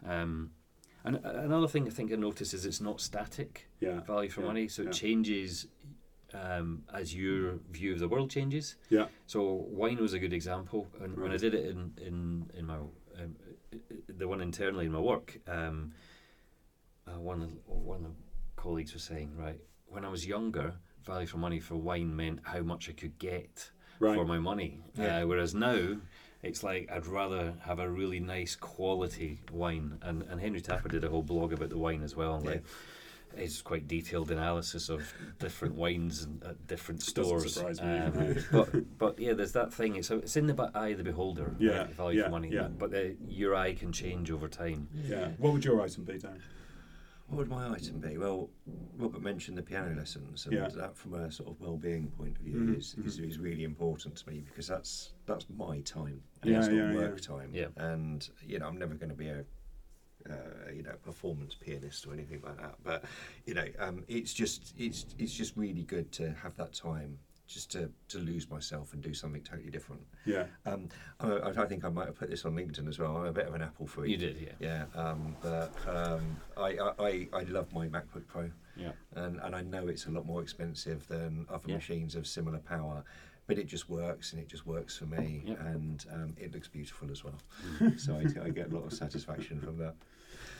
Um, and another thing I think I noticed is it's not static yeah. value for Yeah, money, so yeah. it changes um, as your view of the world changes. Yeah. So wine was a good example, and when I did it in in in my um, the one internally in my work, um, uh, one of, one of the colleagues was saying, right, when I was younger, value for money for wine meant how much I could get Right. for my money, Yeah. uh, whereas now. It's like I'd rather have a really nice quality wine, and, and Henry Tapper did a whole blog about the wine as well. Yeah. Like, it's quite detailed analysis of different wines and at different stores. Um, but but yeah, there's that thing. It's it's in the eye of the beholder. Yeah, right, value yeah, for money. yeah. But the, your eye can change over time. Yeah. What would your item be, Dan? What would my item be? Well, Robert mentioned the piano lessons, and Yeah. that, from a sort of well-being point of view, Mhm, is, is is really important to me because that's that's my time, and Yeah, it's not yeah, work yeah. time. Yeah. And you know, I'm never going to be a uh, you know performance pianist or anything like that. But you know, um, it's just it's it's just really good to have that time just to, to lose myself and do something totally different. Yeah. Um, I, I think I might have put this on LinkedIn as well. I'm a bit of an Apple freak. You did, yeah. Yeah, um, but um, I, I, I, I love my MacBook Pro, Yeah. and, and I know it's a lot more expensive than other Yeah. machines of similar power, but it just works and it just works for me, Yeah. and um, it looks beautiful as well. so I, I get a lot of satisfaction from that.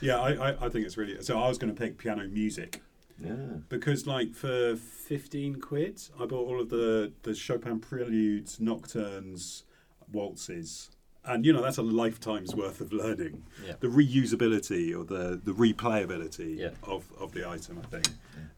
Yeah, I, I, I think it's really. So I was going to pick piano music Yeah, because, like, for fifteen quid, I bought all of the the Chopin preludes, nocturnes, waltzes, and you know that's a lifetime's worth of learning. Yeah. The reusability or the the replayability Yeah. of, of the item, I think.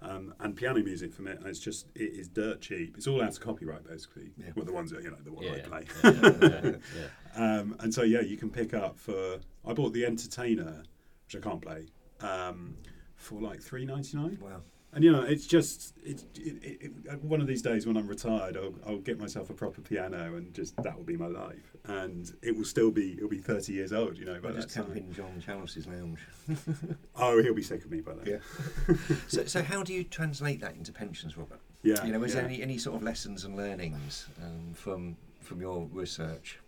Um, and piano music for me, it's just it is dirt cheap. It's all out of copyright, basically. Yeah. Well, the ones that you know, the one Yeah, I yeah. play. yeah, yeah, yeah. Um, and so yeah, you can pick up for. I bought the Entertainer, which I can't play, um, for like three ninety nine. wow. And you know, it's just it's it, it, one of these days when I'm retired, I'll, I'll get myself a proper piano, and just that will be my life, and it will still be it'll be thirty years old, you know. By just camp in John Chalmers' lounge. Oh, he'll be sick of me by then. Yeah. so, so how do you translate that into pensions, Robert? yeah. You know, is yeah. there any, any sort of lessons and learnings um, from from your research?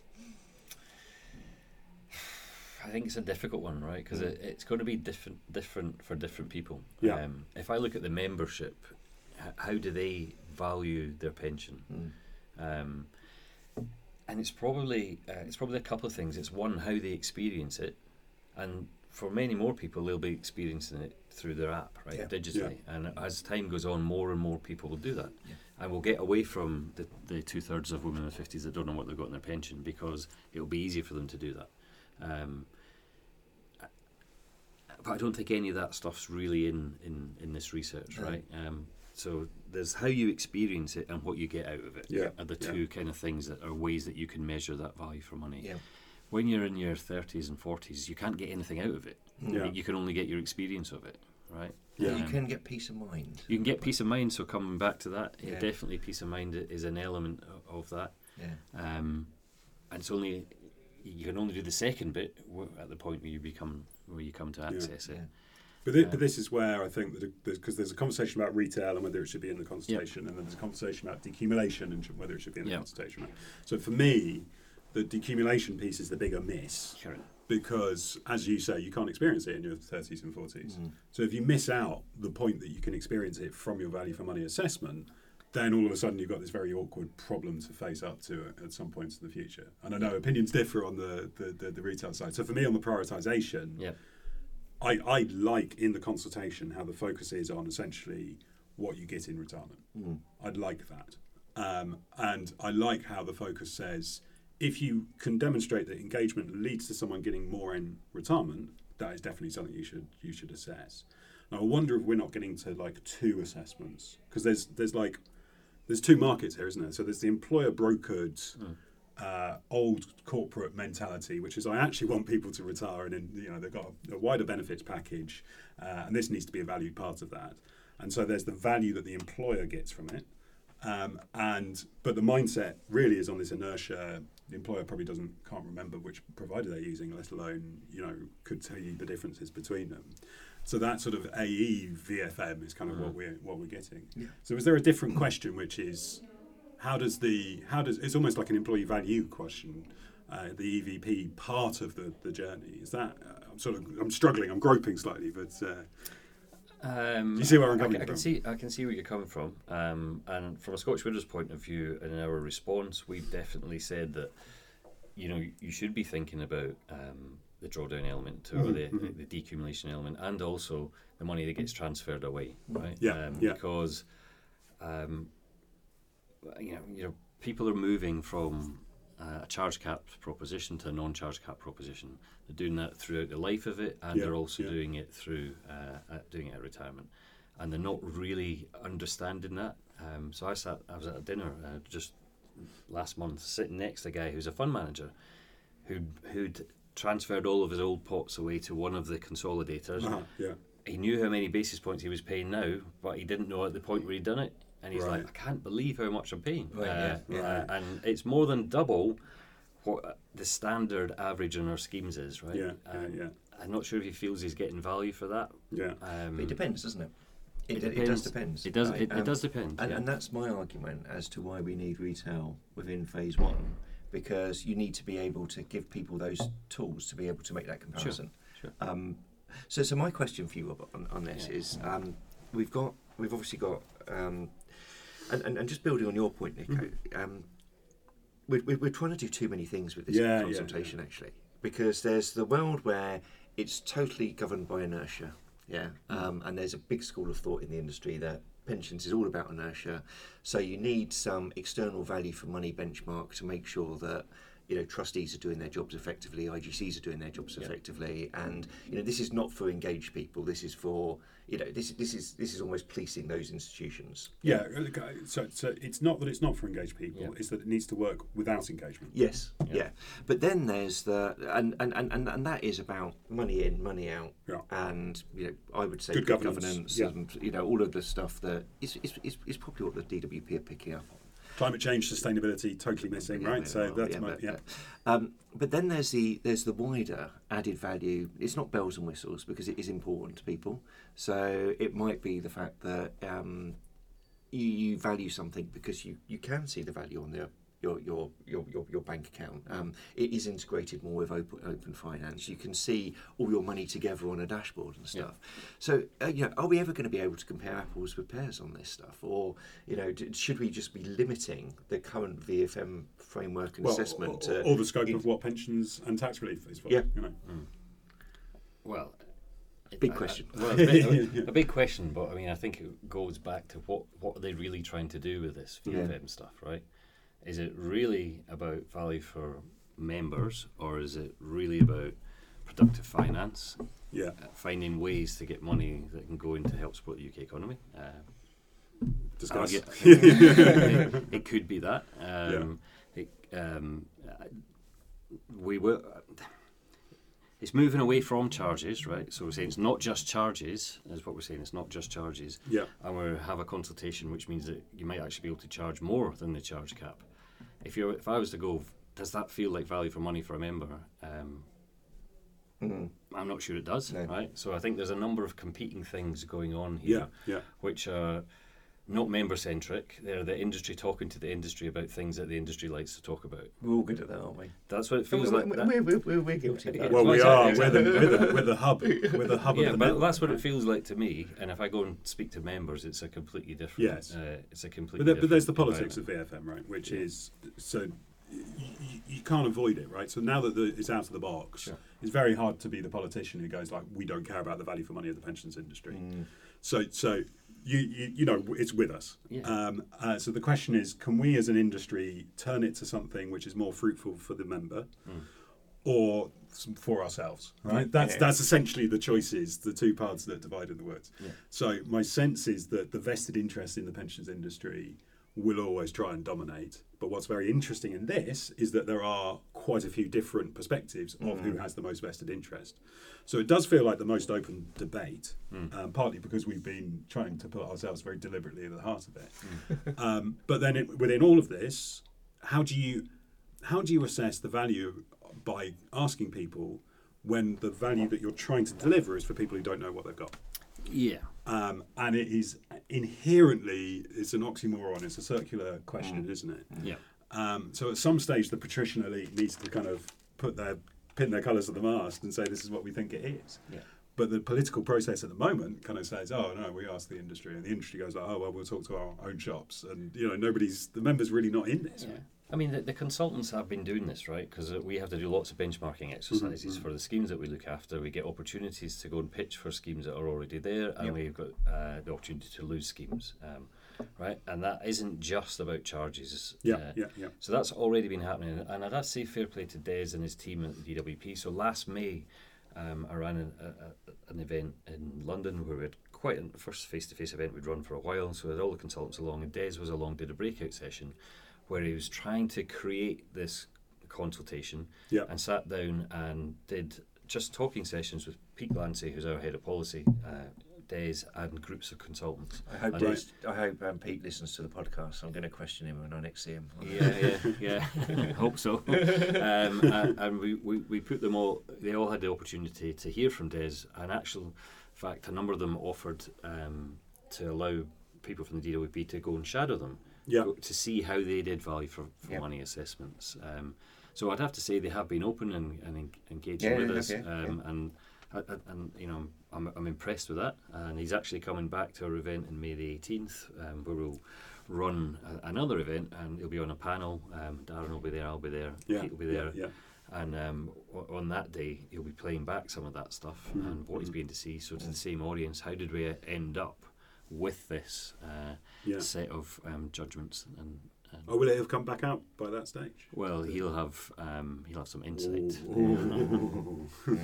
I think it's a difficult one, right? Because it, it's going to be different different for different people. Yeah. Um, if I look at the membership, h- how do they value their pension? Mm. Um, and it's probably uh, it's probably a couple of things. It's one how they experience it, and for many more people, they'll be experiencing it through their app, right, Yeah. digitally. And as time goes on, more and more people will do that, Yeah. and we'll get away from the, the two thirds of women in their fifties that don't know what they've got in their pension because it'll be easier for them to do that. Um, but I don't think any of that stuff's really in, in, in this research, No. right? Um, so there's how you experience it and what you get out of it Yeah, are the yeah. two kind of things that are ways that you can measure that value for money. Yeah. When you're in your 30s and 40s, you can't get anything out of it. Yeah. You can only get your experience of it, right? Yeah. You Um, can get peace of mind. you can get peace of mind. So coming back to that, yeah. Yeah. definitely peace of mind is an element of that. Yeah. Um, and it's only you can only do the second bit at the point where you become where you come to access Yeah. it. But, thi- Yeah. but this is where I think that because there's a conversation about retail and whether it should be in the consultation, and then there's a conversation about decumulation and should, whether it should be in the Yeah. consultation. Right? So for me, the decumulation piece is the bigger miss Correct. because, as you say, you can't experience it in your 30s and 40s. Mm. So if you miss out the point that you can experience it from your value for money assessment, then all of a sudden you've got this very awkward problem to face up to at some points in the future. And I know opinions differ on the, the, the, the retail side. So for me, on the prioritisation, Yeah. I, I like in the consultation how the focus is on essentially what you get in retirement. Mm. I'd like that. Um, and I like how the focus says if you can demonstrate that engagement leads to someone getting more in retirement, that is definitely something you should you should assess. Now, I wonder if we're not getting to like two assessments because there's there's like there's two markets here, isn't there? So there's the employer brokered. Uh, old corporate mentality, which is I actually want people to retire, and then you know they've got a, a wider benefits package, uh, and this needs to be a valued part of that. And so there's the value that the employer gets from it, um, and but the mindset really is on this inertia. The employer probably doesn't can't remember which provider they're using, let alone you know could tell you the differences between them. So that sort of AE VFM is kind of what we're what we're getting. Yeah. So is there a different question, which is how does the how does it's almost like an employee value question? Uh, the EVP part of the, the journey is that uh, I'm sort of I'm struggling I'm groping slightly but uh, Um, Do you see where I'm I coming can, I can from? see. I can see where you're coming from. Um, and from a Scottish Widows point of view, in our response, we've definitely said that you know you should be thinking about um, the drawdown element to, or Mhm, the, mhm. the decumulation element, and also the money that gets transferred away, right? Yeah, um, yeah. Because um, you know, you know, people are moving from uh, a charge cap proposition to a non-charge cap proposition. They're doing that throughout the life of it, and Yeah, they're also yeah. doing it through uh, at, doing it at retirement. And they're not really understanding that. Um, so I sat, I was at a dinner uh, just last month, sitting next to a guy who's a fund manager, who'd who'd transferred all of his old pots away to one of the consolidators. uh-huh, yeah He knew how many basis points he was paying now, but he didn't know at the point where he'd done it. And he's Right. like, I can't believe how much I'm paying. Right, Uh, yeah, yeah. uh, and it's more than double what the standard average in our schemes is, right? yeah yeah Um, yeah I'm not sure if he feels he's getting value for that. yeah Um, But it depends, doesn't it? It, It it, does depend. It does. right? It, Um, it does depend. And, yeah. and that's my argument as to why we need retail within phase one, because you need to be able to give people those tools to be able to make that comparison. sure. Um, so, so my question for you on, on this Yeah. is, um, we've got, we've obviously got, um, and, and, and just building on your point, Nico, um, we're, we're, we're trying to do too many things with this Yeah, yeah, consultation actually, because there's the world where it's totally governed by inertia, yeah, um, and there's a big school of thought in the industry that pensions is all about inertia, so you need some external value for money benchmark to make sure that you know trustees are doing their jobs effectively, IGCs are doing their jobs Yeah. effectively, and you know this is not for engaged people. This is for you know this this is this is almost policing those institutions. yeah okay, uh, so, so it's not that it's not for engaged people Yeah. it's that it needs to work without engagement Yes, Yeah. yeah. But then there's the and, and, and, and, and that is about money in, money out, Yeah. and you know I would say Good good, governance, governance, yeah. and you know all of the stuff that is, is, is, is probably what the DWP are picking up on. Climate change sustainability totally missing Yeah, right so well, that's yeah, my but, yeah Um, but then there's the there's the wider added value. It's not bells and whistles because it is important to people. So it might be the fact that um, you, you value something because you, you can see the value on the your your your, your, your bank account. Um, it is integrated more with open, open finance. You can see all your money together on a dashboard and Yeah. stuff. So uh, you know, are we ever going to be able to compare apples with pears on this stuff, or you know, d- should we just be limiting the current VFM framework and well, assessment or, to or the scope in- of what pensions and tax relief is for Yeah. you know Well, it- Big I- I- question. well, a, big, a big question, but I mean, I think it goes back to what what are they really trying to do with this Yeah. VFM stuff, right? Is it really about value for members, or is it really about productive finance, yeah uh, finding ways to get money that can go in to help support the UK economy? Uh, discuss argue- it, it could be that. Um, it, um, uh, we were. It's moving away from charges, right? So we're saying it's not just charges, is what we're saying. It's not just charges, yeah and we have a consultation, which means that you might actually be able to charge more than the charge cap. If you, if I was to go, does that feel like value for money for a member? Um, Mm. I'm not sure it does, No. right? So I think there's a number of competing things going on here yeah yeah which are not member centric. They're the industry talking to the industry about things that the industry likes to talk about. We're all good at that, aren't we? That's what it feels we're, like. we're, that- we're, we're, we're guilty of that. well we are we're the, we're, the, we're the hub we're the hub yeah, of the but network. that's what it feels like to me. And if I go and speak to members, it's a completely different. Yes. Uh, it's a completely. But, there, but there's the politics of. VFM, right? Which Yeah. is so you, you can't avoid it, right? So now that the, it's out of the box, Sure. it's very hard to be the politician who goes like, "We don't care about the value for money of the pensions industry." Mm. So, so you, you you know it's with us. Yeah. Um, uh, so the question is, can we as an industry turn it to something which is more fruitful for the member, Mm. or some for ourselves, right? That's Yeah. that's essentially the choices, the two paths that divided the words. Yeah. So my sense is that the vested interest in the pensions industry will always try and dominate. But what's very interesting in this is that there are quite a few different perspectives of who has the most vested interest. So it does feel like the most open debate, um, partly because we've been trying to put ourselves very deliberately at the heart of it. um, but then it, within all of this, how do you how do you assess the value by asking people when the value that you're trying to deliver is for people who don't know what they've got? Yeah. Um, and it is inherently it's an oxymoron. It's a circular question, isn't it? Yeah. Um, so at some stage, the patrician elite needs to kind of put their pin their colours to the mast and say this is what we think it is. Yeah. But the political process at the moment kind of says, "Oh no, we ask the industry," and the industry goes, like, "Oh well, we'll talk to our own shops," and you know nobody's the members really not in this. Yeah. I mean, the, the consultants have been doing this, right? Because we have to do lots of benchmarking exercises for the schemes that we look after. We get opportunities to go and pitch for schemes that are already there, and Yep. we've got uh, the opportunity to lose schemes, um, right? And that isn't just about charges. Yeah, uh, yeah, yeah. So that's already been happening, and I'd to say fair play to Des and his team at the DWP. So last May, um, I ran an, a, an event in London where we had quite a first face-to-face event we'd run for a while. So we had all the consultants along, and Des was along, did a breakout session where he was trying to create this consultation Yeah. and sat down and did just talking sessions with Pete Glancy, who's our head of policy, uh, Des, and groups of consultants. I hope, Des, I hope um, Pete listens to the podcast. I'm going to question him when I next see him. Yeah, yeah, yeah. Hope so. Um, and and we, we, we put them all. They all had the opportunity to hear from Des. And actual fact, a number of them offered um, to allow people from the DWP to go and shadow them. Yeah. To see how they did value for, for Yep. money assessments. Um, so I'd have to say they have been open and, and engaging Yeah, with us. have, yeah, um, And and- you know I'm, I'm impressed with that. And he's actually coming back to our event in May the 18th, um, where we'll run a, another event, and he'll be on a panel. Um, Darren will be there, I'll be there, Yeah, Pete will be there, Yeah, and um, on that day he'll be playing back some of that stuff Mhm, and what he's mhm. been to see. So to the same audience, how did we end up with this uh, yeah. set of um, judgments? And, and Oh, will it have come back out by that stage? well, he'll have um, he'll have some insight.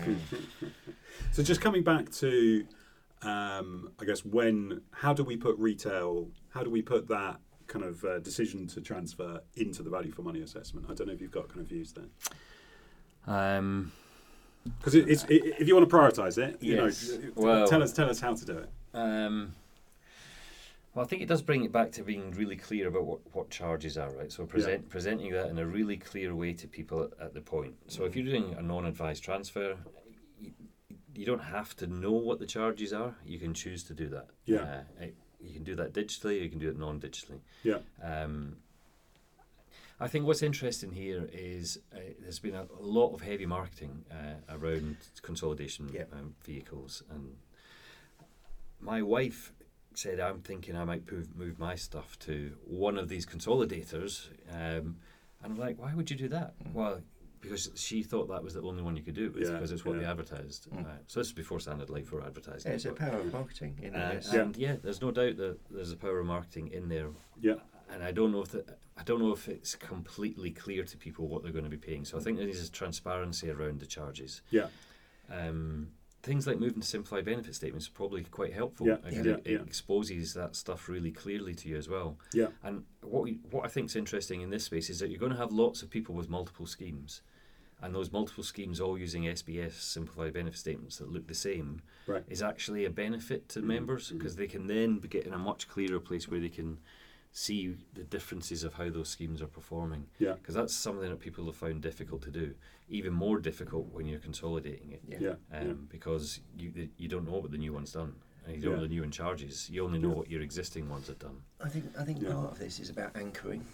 So just coming back to, um, I guess when how do we put retail? How do we put that kind of uh, decision to transfer into the value for money assessment? I don't know if you've got kind of views there. Um, Because it, it's, i if you want to prioritise it, you Yes. know, Well- tell us tell us how to do it. Um, well, I think it does bring it back to being really clear about what, what charges are, right? So present, presenting that in a really clear way to people at, at the point. So if you're doing a non-advised transfer, you, you don't have to know what the charges are. You can choose to do that. Yeah. Uh, it- you can do that digitally. You can do it non-digitally. Yeah. Um, I think what's interesting here is uh, there's been a lot of heavy marketing uh, around consolidation Yep. um, vehicles, and my wife said, "I'm thinking I might move, move my stuff to one of these consolidators," um, and I'm like, "Why would you do that?" Mm. Well, because she thought that was the only one you could do with Yeah, because it's what they advertised. Mm. Uh, so this is before Standard Life were advertising. Yeah, it's a power of marketing. In uh. Yeah. and yeah, there's no doubt that there's a power of marketing in there Yeah, and I don't know if the, I don't know if it's completely clear to people what they're going to be paying. So I think there needs transparency around the charges. yeah, Um, things like moving to simplified benefit statements are probably quite helpful. Yeah, yeah, it, yeah. it exposes that stuff really clearly to you as well. yeah, And what we, what I think is interesting in this space is that you're going to have lots of people with multiple schemes, and those multiple schemes all using SBS simplified benefit statements that look the same right. is actually a benefit to Mhm, members because they can then get in a much clearer place where they can see the differences of how those schemes are performing. Yeah, Because that's something that people have found difficult to do, even more difficult when you're consolidating it, Yeah. yeah, um, yeah. because you you don't know what the new one's done. And you don't know the new one charges. You only know Yeah. what your existing ones have done. I think I think Yeah. part of this is about anchoring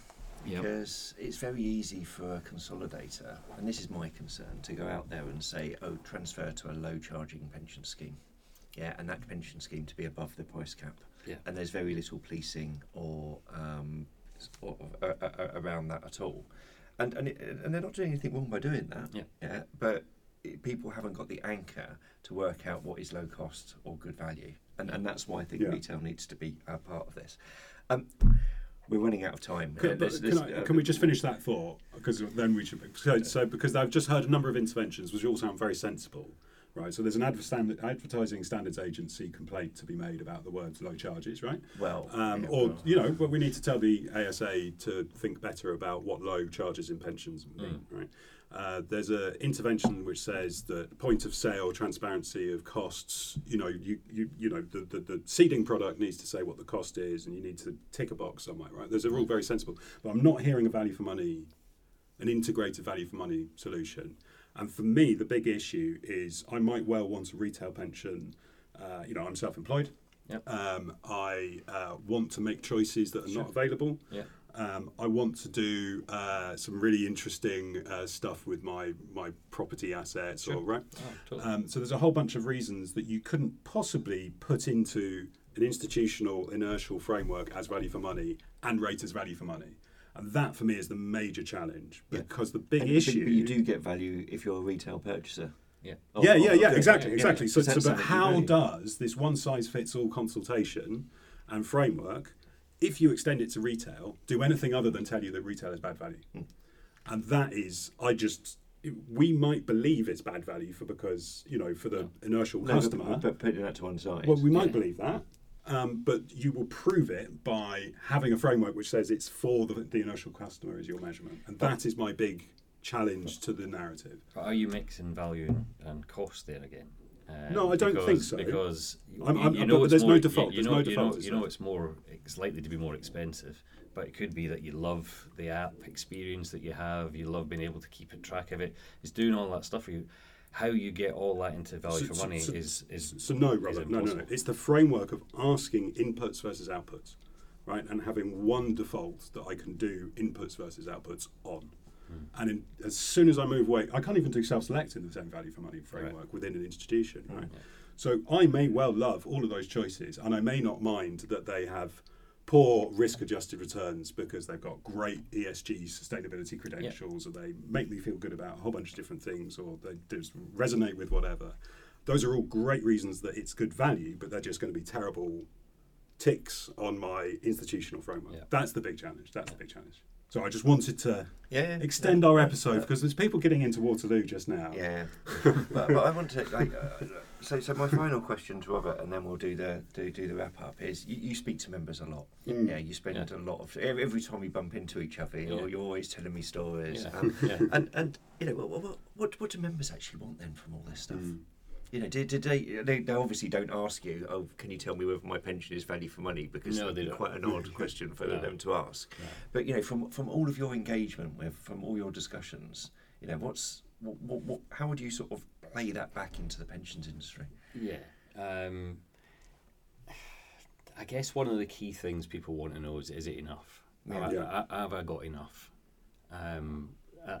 Yep. because it's very easy for a consolidator, and this is my concern, to go out there and say, "Oh, transfer to a low-charging pension scheme." Yeah, and that pension scheme to be above the price cap. Yeah. And there's very little policing or, um, s- or uh, uh, uh, around that at all. And and, it, and they're not doing anything wrong by doing that. Yeah. Yeah. But it, people haven't got the anchor to work out what is low cost or good value, and and that's why I think Yeah. retail needs to be a part of this. Um, we're running out of time. Can, Uh, but there's- can, there's, I, uh, can we just finish that thought? Because then we should. So, so because I've just heard a number of interventions, which all sound very sensible, right? So there's an adver- stand- advertising standards agency complaint to be made about the words low charges, right? Well, Um, yeah, or well. you know, but we need to tell the ASA to think better about what low charges in pensions mean, right? Uh, there's an intervention which says that point of sale transparency of costs. You know, you you, you know the, the the ceding product needs to say what the cost is, and you need to tick a box somewhere, right? Those are all very sensible, but I'm not hearing a value for money, an integrated value for money solution. And for me, the big issue is I might well want a retail pension. Uh, you know, I'm self-employed. Yep. Um, I uh, want to make choices that are not available. Yeah. Um, I want to do uh, some really interesting uh, stuff with my my property assets, Sure. or right. Oh, totally. Um, so there's a whole bunch of reasons that you couldn't possibly put into an institutional inertial framework as value for money and rate as value for money. And that for me is the major challenge Yeah. because the big And- issue But you do get value if you're a retail purchaser. yeah. yeah, yeah, yeah, exactly, yeah, exactly. So, so but how does this one size fits all consultation and framework, if you extend it to retail, do anything other than tell you that retail is bad value? Hmm. And that is, I just, we might believe it's bad value for because you know for the inertial No, but- customer. but putting that to one side. Well, we might Yeah. believe that, um, but you will prove it by having a framework which says it's for the, the inertial customer as your measurement, and that is my big challenge to the narrative. But are you mixing value and, cost there again? Um, No, I don't think so. Because I'm- I'm- you know it's there's no default, You, you there's know, no you know, default, is you know it's more. It's likely to be more expensive, but it could be that you love the app experience that you have. You love being able to keep a track of it. It's doing all that stuff for you. How you get all that into value So- for money so- is is So no, Robert, no, no, no. It's the framework of asking inputs versus outputs, right, and having one default that I can do inputs versus outputs on. Hmm. And in, as soon as I move away, I can't even do self-select in the same value for money framework within an institution, right? So I may well love all of those choices, and I may not mind that they have poor risk-adjusted returns because they've got great ESG sustainability credentials, or they make me feel good about a whole bunch of different things, or they just resonate with whatever. Those are all great reasons that it's good value, but they're just going to be terrible ticks on my institutional framework. Yeah. That's the big challenge. That's the big challenge. So I just wanted to yeah, extend yeah, our episode yeah. because there's people getting into Waterloo just now. Yeah, but, but I want to like, uh, so. So my final question to Robert, and then we'll do the do, do the wrap up. Is you, you speak to members a lot. Mm. Yeah, you spend Yeah. a lot of every, every time we bump into each other. You're, Yeah. you're always telling me stories. Yeah. Um, Yeah. and and you know what, what what what do members actually want then from all this stuff? Mm. You know, did, did they, they? They obviously don't ask you. Oh, can you tell me whether my pension is value for money? Because No, they quite an odd question for No. them to ask. No. But you know, from from all of your engagement with, from all your discussions, you know, what's what, what, what how would you sort of play that back into the pensions industry? Yeah. Um, I guess one of the key things people want to know is is it enough? Yeah. Have, Yeah. I, have I got enough? Um,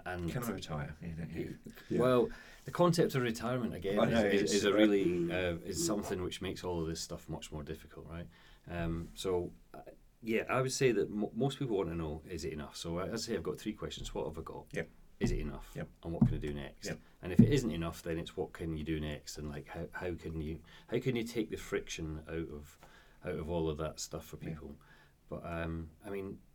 and Can I retire? You know, you- Yeah. well, the concept of retirement again I is, is, is a really uh, is something which makes all of this stuff much more difficult, right? Um, so. Uh, yeah, I would say that mo most people want to know is it enough. So as I say, I've got three questions. What have I got? Yep. Is it enough? Yep. And what can I do next? Yep. And if it isn't enough, then it's what can you do next, and like how, how can you how can you take the friction out of out of all of that stuff for Yeah. people? But um, I mean, I,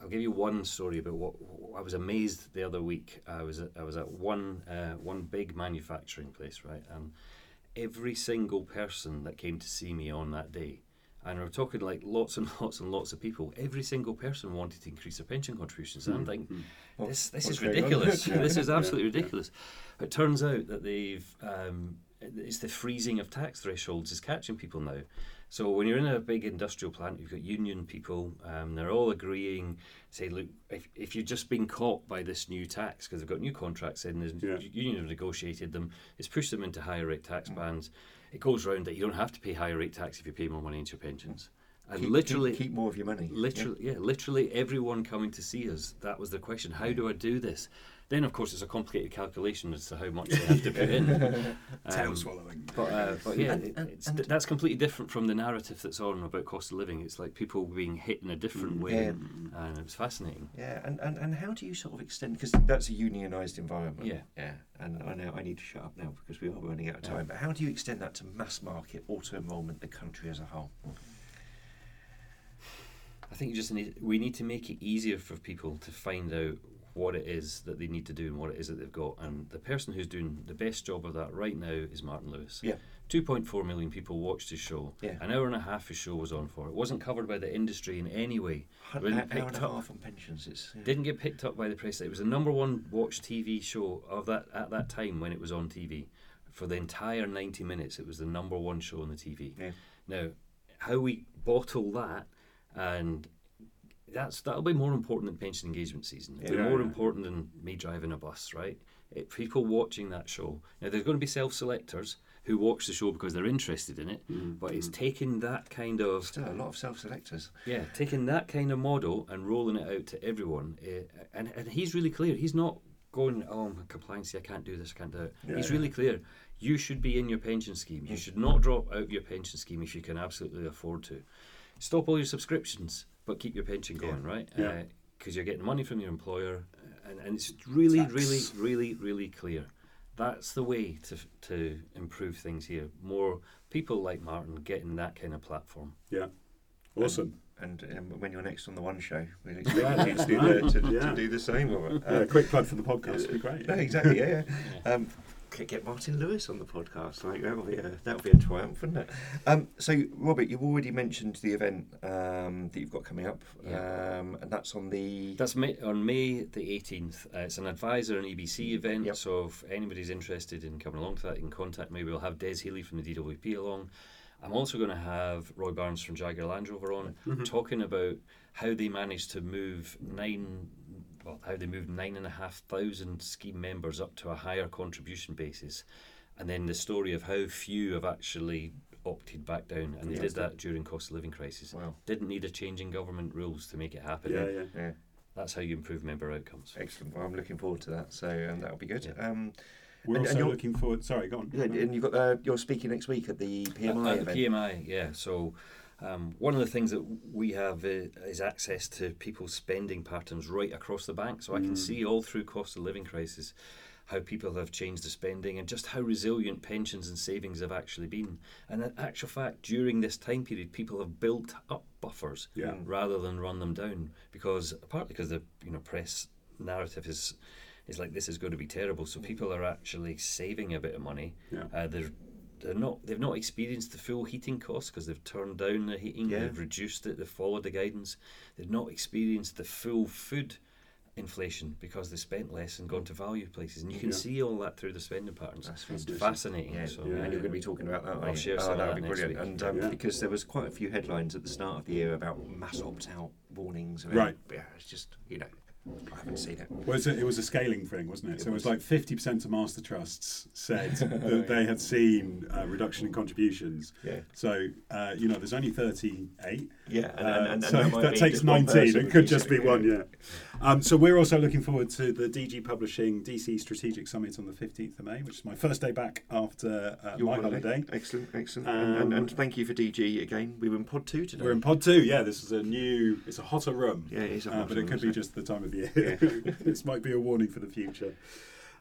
I'll give you one story about what I was amazed the other week. I was at, I was at one uh, one big manufacturing place, right, and every single person that came to see me on that day. And we're talking like lots and lots and lots of people. Every single person wanted to increase their pension contributions. And I'm thinking, this this what's is ridiculous. Yeah, this is absolutely yeah. ridiculous. It turns out that they've um, it's the freezing of tax thresholds is catching people now. So when you're in a big industrial plant, you've got union people. Um, they're all agreeing. Say, look, if, if you've just been caught by this new tax because they've got new contracts in, the Yeah. union have negotiated them. It's pushed them into higher rate tax bands. It goes round that you don't have to pay higher rate tax if you pay more money into your pensions. And keep, literally, keep, keep more of your money. Literally, yeah. literally everyone coming to see us. That was the question: How do I do this? Then, of course, it's a complicated calculation as to how much they have to put in. Tail Um, swallowing. but, uh, but yeah, And- it- and- and- that's completely different from the narrative that's on about cost of living. It's like people being hit in a different Mm. way, Yeah. and it was fascinating. Yeah, and, and, and how do you sort of extend because that's a unionised environment. Yeah. yeah. And I know I need to shut up now because we are running out of Yeah. time. But how do you extend that to mass market auto enrolment, the country as a whole? I think you just need we need to make it easier for people to find out what it is that they need to do and what it is that they've got. And the person who's doing the best job of that right now is Martin Lewis. Yeah. 2.4 million people watched his show. Yeah. An hour and a half his show was on for. It wasn't covered by the industry in any way. An hour and a half on pensions. It's, yeah. Didn't get picked up by the press. It was the number one watched TV show of that at that time when it was on TV. For the entire 90 minutes, it was the number one show on the TV. Yeah. Now, how we bottle that, and that's that'll be more important than pension engagement season. It'll Yeah. be more important than me driving a bus, right? It, people watching that show. Now, there's going to be self-selectors who watch the show because they're interested in it, mm, but it's mm. taking that kind of Still a lot of self-selectors. yeah, taking that kind of model and rolling it out to everyone, uh, and and he's really clear. He's not going, oh, I'm compliance. I can't do this. I can't do it. Yeah, he's yeah. really clear. You should be in your pension scheme. You mm. should not drop out of your pension scheme if you can absolutely afford to. Stop all your subscriptions, but keep your pension Yeah. going, right? Yeah. Because you're getting money from your employer, uh, and, and it's really, Tax. really, really, really clear. That's the way to to improve things here. More people like Martin getting that kind of platform. Yeah. Awesome. And um, when you're next on the One Show, we'll expect you to do the, to, Yeah. to do the same. Robert. yeah, Um, quick plug for the podcast would be great. no, exactly. Yeah, yeah. Um, c- get Martin Lewis on the podcast. Like that would be a that would be a triumph, wouldn't it? Um, so, Robert, you've already mentioned the event um, that you've got coming up, Yeah. um, and that's on the. That's May, on May the 18th. Uh, it's an advisor and EBC event, Yep. so if anybody's interested in coming along to that, you can contact me. We'll have Des Healy from the DWP along. I'm also going to have Roy Barnes from Jaguar Land Rover on, Mm-hmm. talking about how they managed to move nine, well, how they moved nine and a half thousand scheme members up to a higher contribution basis, and then the story of how few have actually opted back down, and they Yeah. did that during cost of living crisis. Wow. Didn't need a change in government rules to make it happen. Yeah, yeah. Yeah, That's how you improve member outcomes. excellent. Well, I'm looking forward to that. So um, that'll be good. Yeah. Um, We're And- and also you're- looking forward. Sorry, go on. yeah, and you've got uh, you're speaking next week at the PMI At- at event. the PMI, yeah. So um, one of the things that we have uh, is access to people's spending patterns right across the bank. So I can Mm. see all through cost of living crisis how people have changed the spending and just how resilient pensions and savings have actually been. And in actual fact, during this time period, people have built up buffers Yeah. rather than run them down because partly because the you know press narrative is is like this is going to be terrible. So people are actually saving a bit of money. Yeah. Uh, they're they're not they've not experienced the full heating costs because they've turned down the heating. Yeah. They've reduced it. They've followed the guidance. They've not experienced the full food inflation because they spent less and gone to value places. And you can Yeah. see all that through the spending patterns. That's It's fantastic. fascinating. Yeah, so yeah, and you're going to be talking about that. I'll share oh, some of that that would be brilliant. week. And um, Yeah. because there was quite a few headlines at the start of the year about mass opt-out warnings. about- Right. Yeah, it's just you know, I haven't seen it. Well, it's a, it was a scaling thing, wasn't it? It so it was was. like 50% of master trusts said that they had seen a reduction in contributions. Yeah. So, uh, you know, there's only 38. Yeah, and, Uh, and, and, so that, that, takes 19. It could just be using one, yeah. Um, so we're also looking forward to the DG Publishing DC Strategic Summit on the 15th of May, which is my first day back after uh, Your my holiday. Excellent, excellent. and, and, Um, and thank you for DG again. We were in pod two today. We're in pod two, yeah. This is a new, it's a hotter room. Yeah, it is a Uh, hot but it room, could be so- just the time of year. this might be a warning for the future.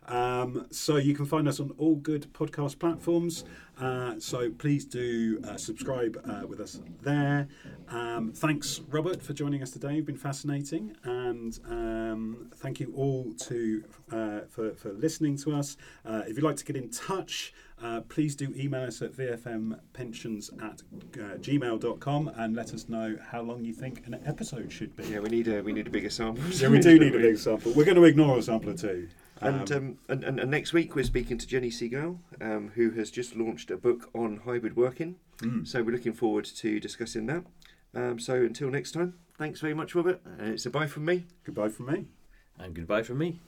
Um, so you can find us on all good podcast platforms. Uh, so please do uh, subscribe uh, with us there. Um, thanks, Robert, for joining us today. You've been fascinating, and um, thank you all to uh, for for listening to us. Uh, if you'd like to get in touch. Uh, please do email us at vfmpensions at uh, gmail.com and let us know how long you think an episode should be. Yeah, we need a we need a bigger sample. Yeah, we do need a big sample. We're going to ignore a sample or two. And, Um, um, and, and, and next week we're speaking to Jenny Seagal, um, who has just launched a book on hybrid working. mm. So we're looking forward to discussing that. Um, so until next time, thanks very much, Robert. Uh, it's a bye from me. Goodbye from me. And goodbye from me.